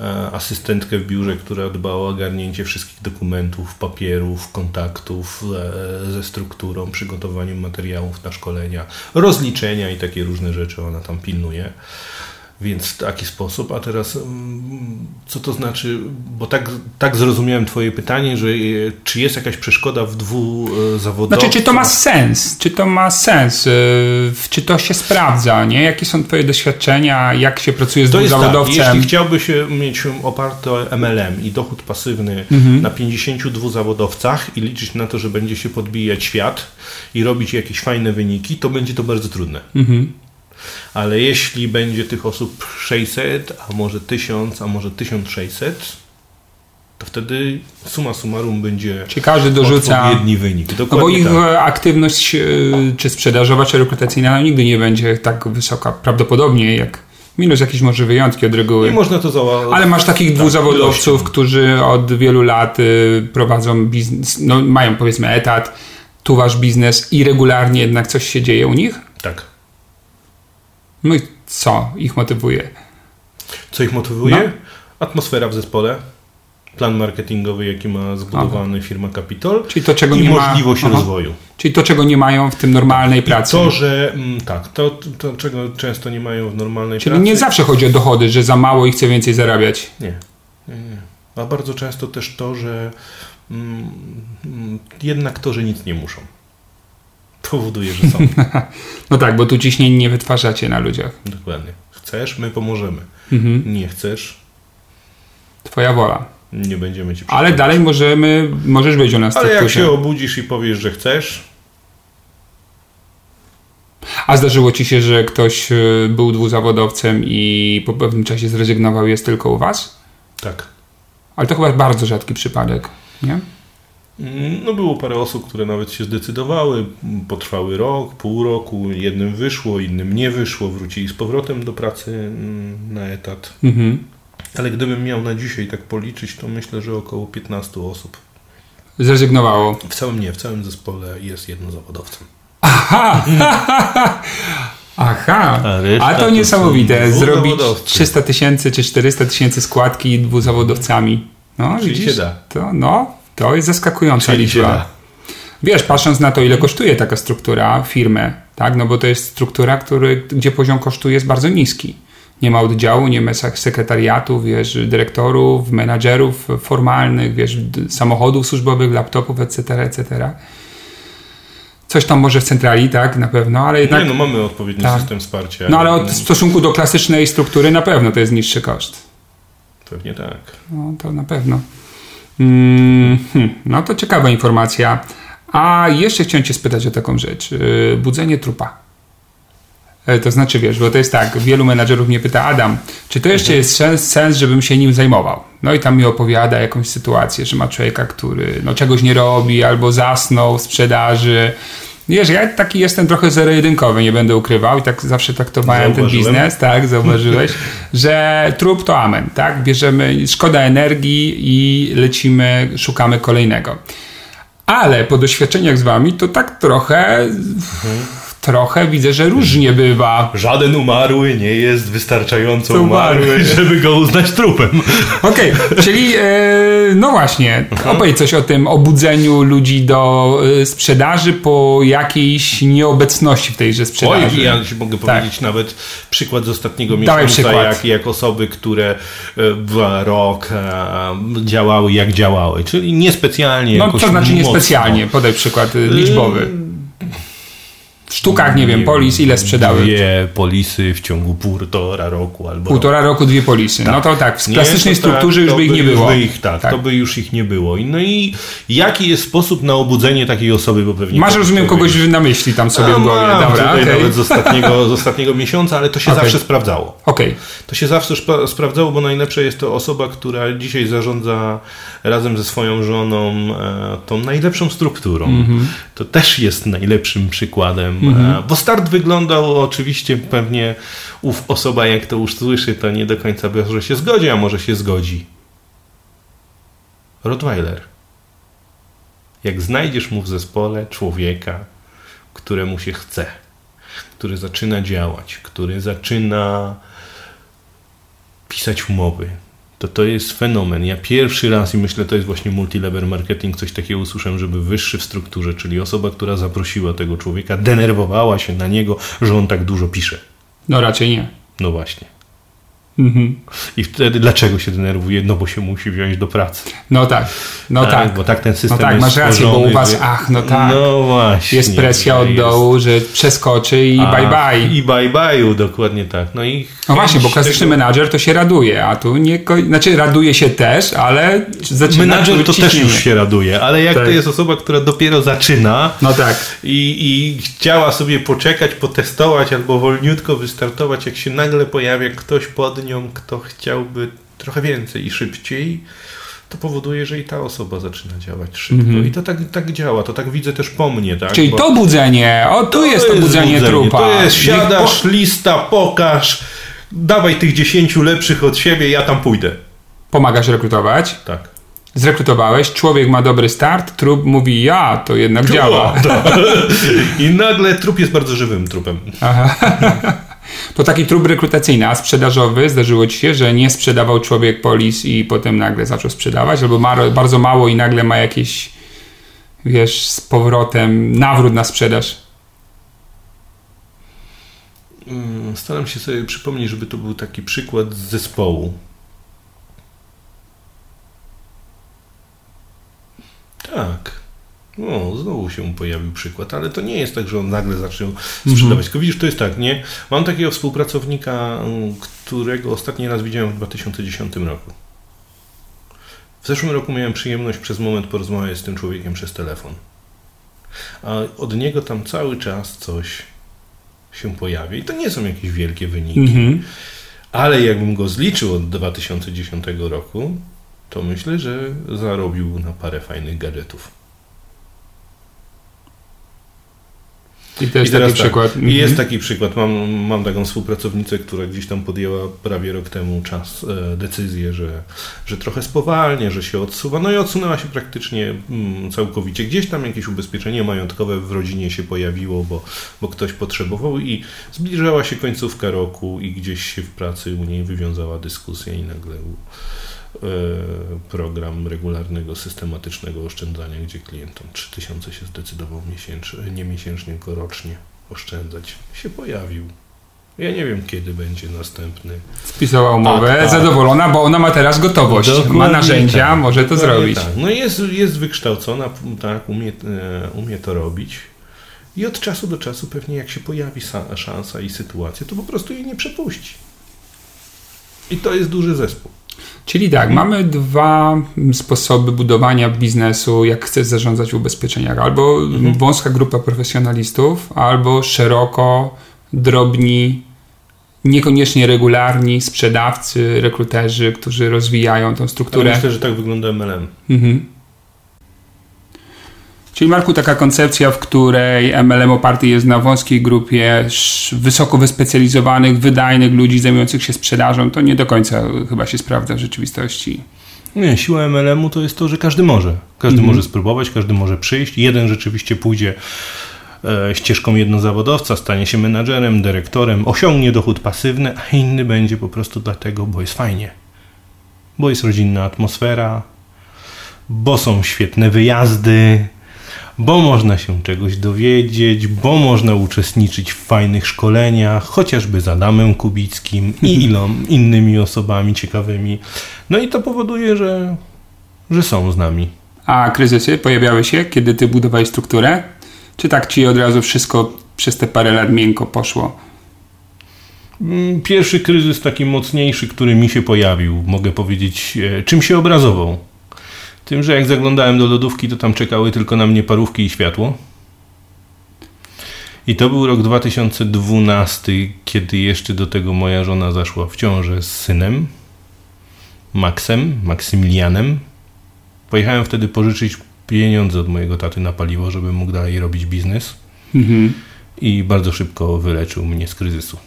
e, asystentkę w biurze, która dba o ogarnięcie wszystkich dokumentów, papierów, kontaktów e, ze strukturą, przygotowaniem materiałów na szkolenia, rozliczenia i takie różne rzeczy ona tam pilnuje. Więc w taki sposób, a teraz mm, co to znaczy, bo tak, tak zrozumiałem Twoje pytanie, że e, czy jest jakaś przeszkoda w dwuzawodowcu? Znaczy, czy to ma sens? Czy to ma sens? E, czy to się sprawdza? Nie? Jakie są Twoje doświadczenia? Jak się pracuje z dwuzawodowcem? Tak, jeśli chciałby się mieć oparte MLM i dochód pasywny mhm. na 52 zawodowcach i liczyć na to, że będzie się podbijać świat i robić jakieś fajne wyniki, to będzie to bardzo trudne. Mhm ale jeśli będzie tych osób 600, a może 1000, a może 1600, to wtedy suma summarum będzie Czyli każdy dorzuca odpowiedni wynik. Dokładnie no bo ich tak. aktywność e, czy sprzedażowa, czy rekrutacyjna no, nigdy nie będzie tak wysoka prawdopodobnie jak Minus jakieś może wyjątki od reguły. I można to załatwić. Ale masz takich tak, dwóch zawodowców, którzy od wielu lat y, prowadzą biznes, no mają powiedzmy etat, tu wasz biznes i regularnie jednak coś się dzieje u nich? Tak. No i co ich motywuje? Co ich motywuje? No. Atmosfera w zespole, plan marketingowy, jaki ma zbudowany Aha. firma Capitol Czyli to, czego i nie możliwość ma... rozwoju. Czyli to, czego nie mają w tym normalnej pracy. I to, że mm, tak, to, to, czego często nie mają w normalnej Czyli pracy. Czyli nie zawsze chodzi o dochody, że za mało i chce więcej zarabiać. Nie. nie, nie. A bardzo często też to, że mm, mm jednak to, że nic nie muszą powoduje, że są. no tak, bo tu ciśnień nie wytwarzacie na ludziach. Dokładnie. Chcesz, my pomożemy. Mhm. Nie chcesz. Twoja wola. Nie będziemy ci Ale dalej możemy, możesz być u nas Ale jak się obudzisz i powiesz, że chcesz. A zdarzyło ci się, że ktoś e, był dwuzawodowcem i po pewnym czasie zrezygnował jest tylko u was? Tak. Ale to chyba bardzo rzadki przypadek, nie? No było parę osób, które nawet się zdecydowały, potrwały rok, pół roku, jednym wyszło, innym nie wyszło, wrócili z powrotem do pracy mm, na etat. Mhm. Ale gdybym miał na dzisiaj tak policzyć, to myślę, że około 15 osób. Zrezygnowało? W całym nie, w całym zespole jest jedno zawodowcem. Aha! Aha! A, A to niesamowite. Zrobić 300 tysięcy czy 400 tysięcy składki dwuzawodowcami. No, Czyli widzisz? Się da. To, no, to jest zaskakująca Czyli liczba. Wiesz, patrząc na to, ile kosztuje taka struktura firmy, tak? No bo to jest struktura, który, gdzie poziom kosztu jest bardzo niski. Nie ma oddziału, nie ma sekretariatu, wiesz, dyrektorów, menadżerów formalnych, wiesz, samochodów służbowych, laptopów, etc., etc. Coś tam może w centrali, tak, na pewno, ale jednak... Nie, no mamy odpowiedni tak. system wsparcia. No ale od, w stosunku do klasycznej struktury na pewno to jest niższy koszt. Pewnie tak. No to na pewno. Mm, hmm, no to ciekawa informacja. A jeszcze chciałem Cię spytać o taką rzecz. Yy, budzenie trupa. E, to znaczy, wiesz, bo to jest tak, wielu menadżerów mnie pyta, Adam, czy to jeszcze jest sens, sens, żebym się nim zajmował? No i tam mi opowiada jakąś sytuację, że ma człowieka, który no, czegoś nie robi, albo zasnął w sprzedaży. Wiesz, ja taki jestem trochę zero-jedynkowy, nie będę ukrywał i tak zawsze traktowałem ten biznes, tak, zauważyłeś, że trup to amen, tak, bierzemy, szkoda energii i lecimy, szukamy kolejnego. Ale po doświadczeniach z wami to tak trochę... Mhm trochę widzę, że różnie bywa. Żaden umarły nie jest wystarczająco umarły, żeby go uznać trupem. Okej, okay, czyli e, no właśnie, opowiedz coś o tym obudzeniu ludzi do e, sprzedaży po jakiejś nieobecności w tejże sprzedaży. Oj, ja ci mogę tak. powiedzieć nawet przykład z ostatniego miesiąca, jak, jak osoby, które w rok e, działały jak działały, czyli niespecjalnie. No to znaczy niespecjalnie, podaj przykład liczbowy w sztukach, nie wiem, polis ile sprzedały? Dwie polisy w ciągu półtora roku albo... Półtora roku dwie polisy. Tak. No to tak, w klasycznej nie, strukturze tak, już by ich nie było. By ich, tak, tak, to by już ich nie było. No i jaki jest sposób na obudzenie takiej osoby, bo pewnie... Masz, rozumiem, kogoś na myśli tam sobie A, w głowie. Dobra, okay. nawet z ostatniego, z ostatniego miesiąca, ale to się okay. zawsze sprawdzało. Okay. To się zawsze sprawdzało, bo najlepsze jest to osoba, która dzisiaj zarządza razem ze swoją żoną e, tą najlepszą strukturą. Mm -hmm. To też jest najlepszym przykładem Mhm. Bo start wyglądał oczywiście pewnie ów osoba, jak to już słyszy, to nie do końca że się zgodzi, a może się zgodzi. Rottweiler. Jak znajdziesz mu w zespole człowieka, któremu się chce, który zaczyna działać, który zaczyna pisać umowy, to to jest fenomen. Ja pierwszy raz i myślę, to jest właśnie multilevel marketing, coś takiego usłyszałem, żeby wyższy w strukturze, czyli osoba, która zaprosiła tego człowieka, denerwowała się na niego, że on tak dużo pisze. No raczej nie. No właśnie. Mhm. I wtedy dlaczego się denerwuje? No bo się musi wziąć do pracy. No tak, no tak. tak. Bo tak ten system no tak, jest masz rację, bo u was, ach, no tak. No właśnie. Jest presja od dołu, że przeskoczy i ach, bye bye. I bye bye, dokładnie tak. No i no właśnie, bo klasyczny tego... menadżer to się raduje, a tu nie, znaczy raduje się też, ale zaczyna Menadżer to też już się raduje, ale jak tak. to jest osoba, która dopiero zaczyna no tak. i, i chciała sobie poczekać, potestować albo wolniutko wystartować, jak się nagle pojawia ktoś pod kto chciałby trochę więcej i szybciej, to powoduje, że i ta osoba zaczyna działać szybko. Mm -hmm. I to tak, tak działa, to tak widzę też po mnie. Tak? Czyli Bo to budzenie, o tu to jest to budzenie, budzenie trupa. To jest siadasz, po... lista, pokaż, dawaj tych dziesięciu lepszych od siebie, ja tam pójdę. Pomagasz rekrutować? Tak. Zrekrutowałeś, człowiek ma dobry start, trup mówi ja, to jednak działa. I nagle trup jest bardzo żywym trupem. Aha. To taki trup rekrutacyjny, a sprzedażowy zdarzyło ci się, że nie sprzedawał człowiek polis i potem nagle zaczął sprzedawać, albo ma bardzo mało i nagle ma jakieś, wiesz, z powrotem nawrót na sprzedaż. Mm, staram się sobie przypomnieć, żeby to był taki przykład z zespołu. Tak. No, znowu się pojawił przykład, ale to nie jest tak, że on nagle zaczął sprzedawać. Mhm. Tylko widzisz, to jest tak, nie? Mam takiego współpracownika, mm, którego ostatni raz widziałem w 2010 roku. W zeszłym roku miałem przyjemność przez moment porozmawiać z tym człowiekiem przez telefon. A od niego tam cały czas coś się pojawia. I to nie są jakieś wielkie wyniki. Mhm. Ale jakbym go zliczył od 2010 roku, to myślę, że zarobił na parę fajnych gadżetów. I to jest I taki tak, przykład. I jest mhm. taki przykład. Mam, mam taką współpracownicę, która gdzieś tam podjęła prawie rok temu czas, e, decyzję, że, że trochę spowalnie, że się odsuwa. No i odsunęła się praktycznie mm, całkowicie. Gdzieś tam jakieś ubezpieczenie majątkowe w rodzinie się pojawiło, bo, bo ktoś potrzebował i zbliżała się końcówka roku i gdzieś się w pracy u niej wywiązała dyskusja i nagle program regularnego, systematycznego oszczędzania, gdzie klientom 3000 się zdecydował miesięcznie, nie miesięcznie, tylko rocznie oszczędzać, się pojawił. Ja nie wiem, kiedy będzie następny. Spisała umowę, tak, tak. zadowolona, bo ona ma teraz gotowość. Dokładnie ma narzędzia, tak, może to zrobić. Tak. No jest, jest wykształcona, tak, umie, e, umie to robić. I od czasu do czasu pewnie jak się pojawi szansa i sytuacja, to po prostu jej nie przepuści. I to jest duży zespół. Czyli tak, mamy dwa sposoby budowania biznesu, jak chcesz zarządzać ubezpieczeniach. Albo mhm. wąska grupa profesjonalistów, albo szeroko, drobni, niekoniecznie regularni sprzedawcy, rekruterzy, którzy rozwijają tą strukturę. Ja myślę, że tak wygląda MLM. Mhm. Czyli Marku, taka koncepcja, w której MLM oparty jest na wąskiej grupie wysoko wyspecjalizowanych, wydajnych ludzi zajmujących się sprzedażą, to nie do końca chyba się sprawdza w rzeczywistości. Nie, siła MLM-u to jest to, że każdy może. Każdy mhm. może spróbować, każdy może przyjść. Jeden rzeczywiście pójdzie e, ścieżką jednozawodowca, stanie się menadżerem, dyrektorem, osiągnie dochód pasywny, a inny będzie po prostu dlatego, bo jest fajnie. Bo jest rodzinna atmosfera, bo są świetne wyjazdy, bo można się czegoś dowiedzieć, bo można uczestniczyć w fajnych szkoleniach, chociażby z Adamem Kubickim i ilom innymi osobami ciekawymi. No i to powoduje, że, że są z nami. A kryzysy pojawiały się, kiedy ty budowałeś strukturę? Czy tak ci od razu wszystko przez te parę lat miękko poszło? Mm, pierwszy kryzys taki mocniejszy, który mi się pojawił, mogę powiedzieć, e, czym się obrazował. Tym, że jak zaglądałem do lodówki, to tam czekały tylko na mnie parówki i światło. I to był rok 2012, kiedy jeszcze do tego moja żona zaszła w ciążę z synem, Maxem, Maksymilianem. Pojechałem wtedy pożyczyć pieniądze od mojego taty na paliwo, żeby mógł dalej robić biznes. Mhm. I bardzo szybko wyleczył mnie z kryzysu.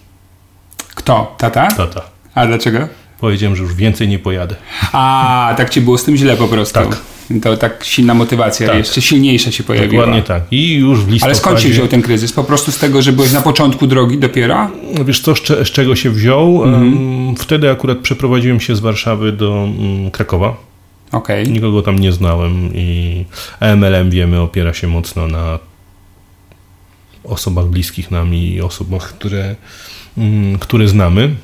Kto? Tata? Tata. A dlaczego? Powiedziałem, że już więcej nie pojadę. A, tak ci było z tym źle po prostu. Tak. To tak silna motywacja, tak. jeszcze silniejsza się pojawiła. Dokładnie tak. I już w listopadzie... Ale skąd się wziął ten kryzys? Po prostu z tego, że byłeś na początku drogi dopiero? Wiesz co, z, z czego się wziął? Mhm. Wtedy akurat przeprowadziłem się z Warszawy do mm, Krakowa. Okay. Nikogo tam nie znałem i MLM wiemy opiera się mocno na osobach bliskich nam i osobach, które, mm, które znamy.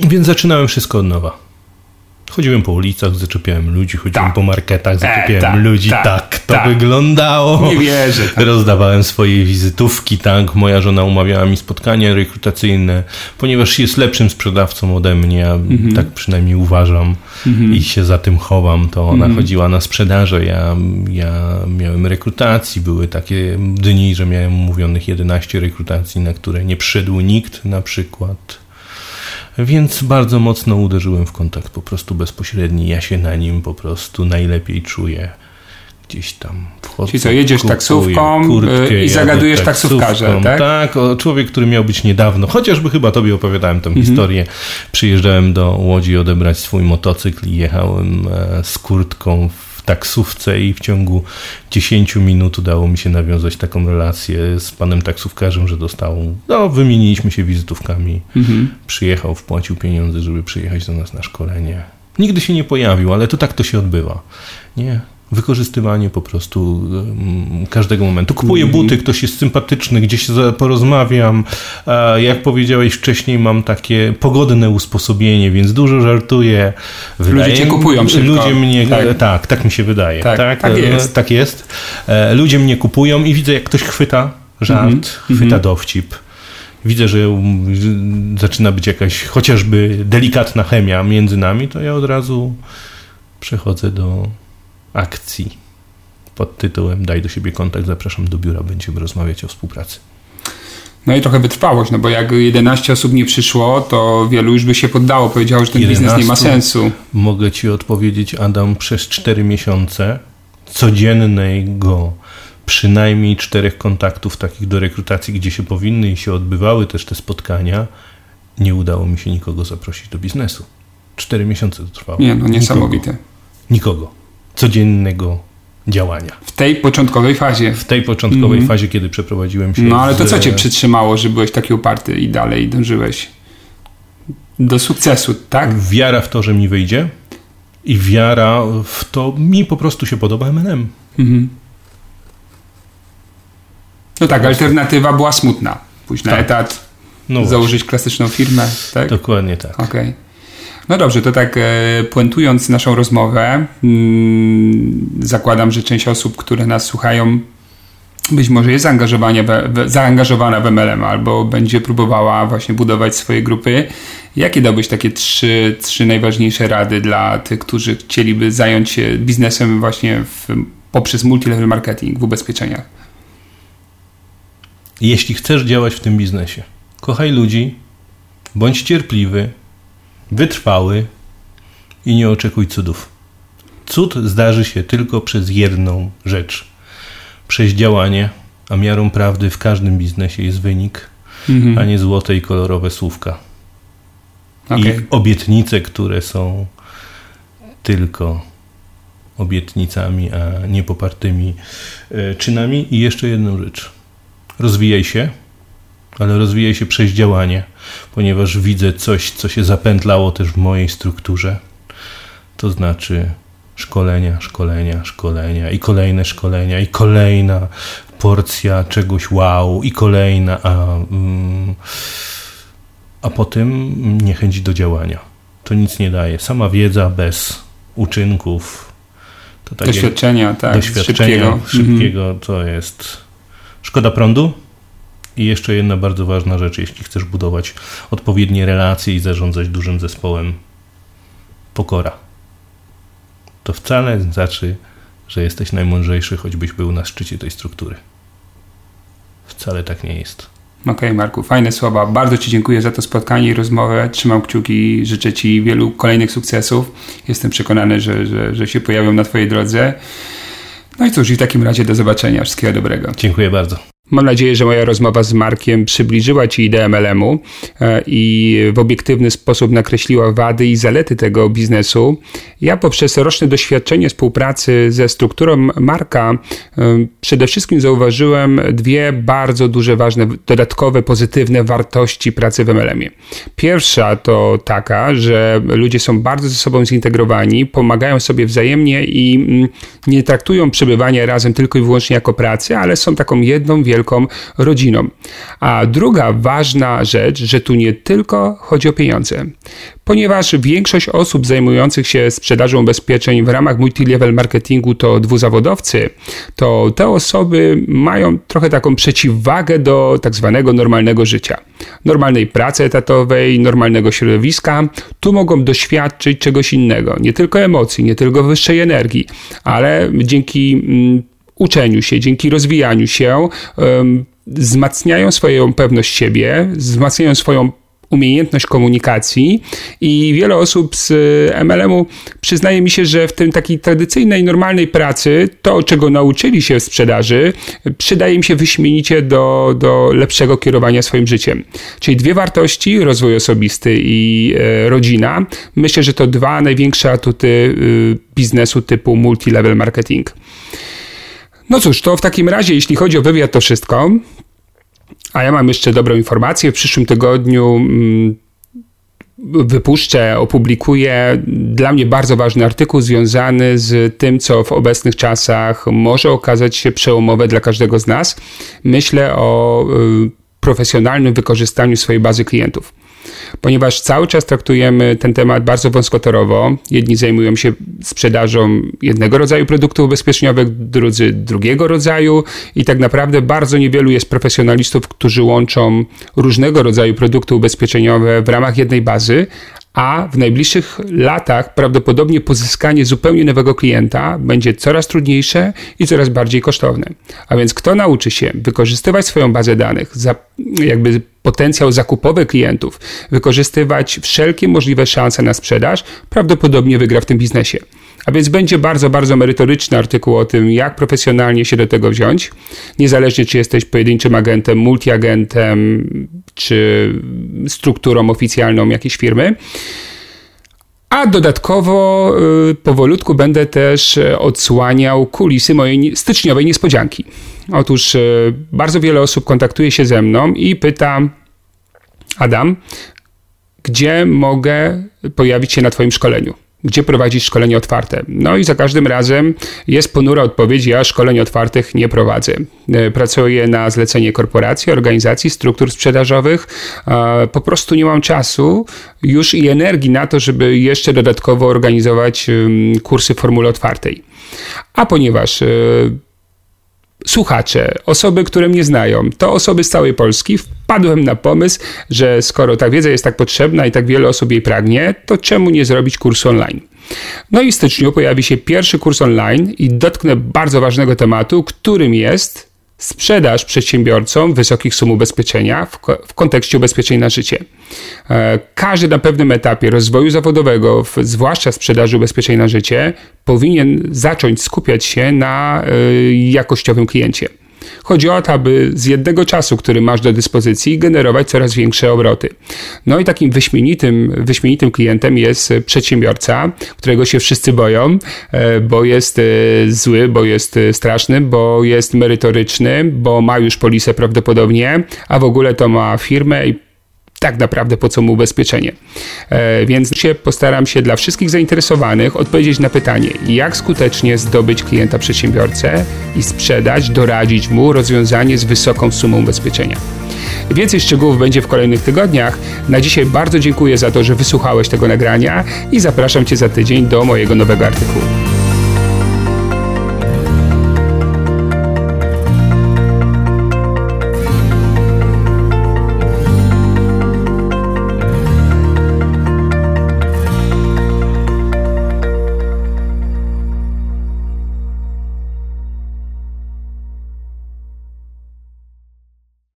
Więc zaczynałem wszystko od nowa. Chodziłem po ulicach, zaczepiałem ludzi, chodziłem tak. po marketach, e, zaczepiałem tak, ludzi. Tak, tak to tak. wyglądało. Nie wierzę. Tak. Rozdawałem swoje wizytówki, tak. Moja żona umawiała mi spotkania rekrutacyjne, ponieważ jest lepszym sprzedawcą ode mnie, mhm. tak przynajmniej uważam mhm. i się za tym chowam, to ona mhm. chodziła na sprzedaże, ja, ja miałem rekrutacji, były takie dni, że miałem umówionych 11 rekrutacji, na które nie przyszedł nikt na przykład więc bardzo mocno uderzyłem w kontakt po prostu bezpośredni. Ja się na nim po prostu najlepiej czuję. Gdzieś tam wchodzę. Czyli co, jedziesz kupuję, taksówką kurtkę, i zagadujesz taksówkarze, tak? Tak, o, człowiek, który miał być niedawno, chociażby chyba tobie opowiadałem tę mhm. historię. Przyjeżdżałem do Łodzi odebrać swój motocykl i jechałem e, z kurtką w taksówce i w ciągu 10 minut udało mi się nawiązać taką relację z panem taksówkarzem, że dostał, no wymieniliśmy się wizytówkami, mhm. przyjechał, wpłacił pieniądze, żeby przyjechać do nas na szkolenie. Nigdy się nie pojawił, ale to tak to się odbywa. Nie, wykorzystywanie po prostu każdego momentu. Kupuję mhm. buty, ktoś jest sympatyczny, gdzieś porozmawiam. Jak powiedziałeś wcześniej, mam takie pogodne usposobienie, więc dużo żartuję. Wydaje, ludzie cię kupują szybko. Ludzie mnie, tak. tak, tak mi się wydaje. Tak, tak, tak, jest. tak jest. E, ludzie mnie kupują i widzę, jak ktoś chwyta żart, mhm. chwyta mhm. dowcip widzę, że zaczyna być jakaś chociażby delikatna chemia między nami, to ja od razu przechodzę do akcji pod tytułem Daj do siebie kontakt, zapraszam do biura, będziemy rozmawiać o współpracy. No i trochę wytrwałość, no bo jak 11 osób nie przyszło, to wielu już by się poddało, powiedziało, że ten biznes nie ma sensu. Mogę Ci odpowiedzieć, Adam, przez 4 miesiące codziennego przynajmniej czterech kontaktów takich do rekrutacji, gdzie się powinny i się odbywały też te spotkania, nie udało mi się nikogo zaprosić do biznesu. Cztery miesiące to trwało. Nie, no niesamowite. Nikogo. nikogo codziennego działania. W tej początkowej fazie. W tej początkowej mm. fazie, kiedy przeprowadziłem się. No ale to co cię przytrzymało, że byłeś taki uparty i dalej dążyłeś do sukcesu, tak? Wiara w to, że mi wyjdzie i wiara w to, mi po prostu się podoba MNM. Mhm. No tak, alternatywa była smutna. Pójść tak. na etat, no założyć klasyczną firmę, tak? Dokładnie tak. Okej. Okay. No dobrze, to tak e, puentując naszą rozmowę, mm, zakładam, że część osób, które nas słuchają, być może jest zaangażowania w, zaangażowana w MLM albo będzie próbowała właśnie budować swoje grupy. Jakie dałbyś takie trzy, trzy najważniejsze rady dla tych, którzy chcieliby zająć się biznesem właśnie w, poprzez multilevel marketing w ubezpieczeniach? Jeśli chcesz działać w tym biznesie, kochaj ludzi, bądź cierpliwy, wytrwały i nie oczekuj cudów. Cud zdarzy się tylko przez jedną rzecz. Przez działanie, a miarą prawdy w każdym biznesie jest wynik, mhm. a nie złote i kolorowe słówka. Okay. I obietnice, które są tylko obietnicami, a nie popartymi e, czynami. I jeszcze jedną rzecz. Rozwijaj się, ale rozwijaj się przez działanie, ponieważ widzę coś, co się zapętlało też w mojej strukturze. To znaczy szkolenia, szkolenia, szkolenia i kolejne szkolenia i kolejna porcja czegoś wow i kolejna, a, mm, a potem niechęć do działania. To nic nie daje. Sama wiedza bez uczynków. To takie doświadczenia, tak. Doświadczenia szybkiego, szybkiego mhm. to jest szkoda prądu. I jeszcze jedna bardzo ważna rzecz, jeśli chcesz budować odpowiednie relacje i zarządzać dużym zespołem, pokora to wcale znaczy, że jesteś najmądrzejszy, choćbyś był na szczycie tej struktury. Wcale tak nie jest. Okej, okay, Marku, fajne słowa. Bardzo Ci dziękuję za to spotkanie i rozmowę. Trzymam kciuki, życzę Ci wielu kolejnych sukcesów. Jestem przekonany, że, że, że się pojawią na Twojej drodze. No i cóż, i w takim razie do zobaczenia. Wszystkiego dobrego. Dziękuję bardzo. Mam nadzieję, że moja rozmowa z Markiem przybliżyła Ci ideę MLM-u e, i w obiektywny sposób nakreśliła wady i zalety tego biznesu. Ja poprzez roczne doświadczenie współpracy ze strukturą Marka e, przede wszystkim zauważyłem dwie bardzo duże, ważne, dodatkowe, pozytywne wartości pracy w MLM-ie. Pierwsza to taka, że ludzie są bardzo ze sobą zintegrowani, pomagają sobie wzajemnie i mm, nie traktują przebywania razem tylko i wyłącznie jako pracy, ale są taką jedną wielką wielką rodziną. A druga ważna rzecz, że tu nie tylko chodzi o pieniądze. Ponieważ większość osób zajmujących się sprzedażą ubezpieczeń w ramach multilevel marketingu to dwuzawodowcy, to te osoby mają trochę taką przeciwwagę do tak zwanego normalnego życia. Normalnej pracy etatowej, normalnego środowiska. Tu mogą doświadczyć czegoś innego. Nie tylko emocji, nie tylko wyższej energii, ale dzięki mm, uczeniu się, dzięki rozwijaniu się, wzmacniają swoją pewność siebie, wzmacniają swoją umiejętność komunikacji i wiele osób z MLM-u przyznaje mi się, że w tym takiej tradycyjnej, normalnej pracy to, czego nauczyli się w sprzedaży, przydaje im się wyśmienicie do, do lepszego kierowania swoim życiem. Czyli dwie wartości, rozwój osobisty i e, rodzina. Myślę, że to dwa największe atuty e, biznesu typu multi-level marketing. No cóż, to w takim razie, jeśli chodzi o wywiad, to wszystko. A ja mam jeszcze dobrą informację. W przyszłym tygodniu mm, wypuszczę, opublikuję dla mnie bardzo ważny artykuł związany z tym, co w obecnych czasach może okazać się przełomowe dla każdego z nas. Myślę o y, profesjonalnym wykorzystaniu swojej bazy klientów ponieważ cały czas traktujemy ten temat bardzo wąskotorowo. Jedni zajmują się sprzedażą jednego rodzaju produktów ubezpieczeniowych, drudzy drugiego rodzaju i tak naprawdę bardzo niewielu jest profesjonalistów, którzy łączą różnego rodzaju produkty ubezpieczeniowe w ramach jednej bazy, a w najbliższych latach prawdopodobnie pozyskanie zupełnie nowego klienta będzie coraz trudniejsze i coraz bardziej kosztowne. A więc kto nauczy się wykorzystywać swoją bazę danych, jakby potencjał zakupowy klientów, wykorzystywać wszelkie możliwe szanse na sprzedaż, prawdopodobnie wygra w tym biznesie. A więc będzie bardzo, bardzo merytoryczny artykuł o tym, jak profesjonalnie się do tego wziąć, niezależnie czy jesteś pojedynczym agentem, multiagentem, czy strukturą oficjalną jakiejś firmy. A dodatkowo y, powolutku będę też y, odsłaniał kulisy mojej styczniowej niespodzianki. Otóż y, bardzo wiele osób kontaktuje się ze mną i pyta: Adam, gdzie mogę pojawić się na Twoim szkoleniu? Gdzie prowadzić szkolenie otwarte. No i za każdym razem jest ponura odpowiedź, ja szkoleń otwartych nie prowadzę. E, pracuję na zlecenie korporacji, organizacji, struktur sprzedażowych. Po prostu nie mam czasu już i energii na to, żeby jeszcze dodatkowo organizować kursy formuły otwartej. A ponieważ e, słuchacze, osoby, które mnie znają, to osoby z całej Polski, wpadłem na pomysł, że skoro ta wiedza jest tak potrzebna i tak wiele osób jej pragnie, to czemu nie zrobić kursu online? No i w styczniu pojawi się pierwszy kurs online i dotknę bardzo ważnego tematu, którym jest sprzedaż przedsiębiorcom wysokich sum ubezpieczenia w, w kontekście ubezpieczeń na życie. E, każdy na pewnym etapie rozwoju zawodowego, zwłaszcza sprzedaży ubezpieczeń na życie, powinien zacząć skupiać się na y, jakościowym kliencie. Chodzi o to, aby z jednego czasu, który masz do dyspozycji, generować coraz większe obroty. No i takim wyśmienitym, wyśmienitym klientem jest przedsiębiorca, którego się wszyscy boją, e, bo jest e, zły, bo jest e, straszny, bo jest merytoryczny, bo ma już polisę prawdopodobnie, a w ogóle to ma firmę i tak naprawdę po co mu ubezpieczenie. E, więc się postaram się dla wszystkich zainteresowanych odpowiedzieć na pytanie, jak skutecznie zdobyć klienta przedsiębiorcę i sprzedać, doradzić mu rozwiązanie z wysoką sumą ubezpieczenia. Więcej szczegółów będzie w kolejnych tygodniach. Na dzisiaj bardzo dziękuję za to, że wysłuchałeś tego nagrania i zapraszam Cię za tydzień do mojego nowego artykułu.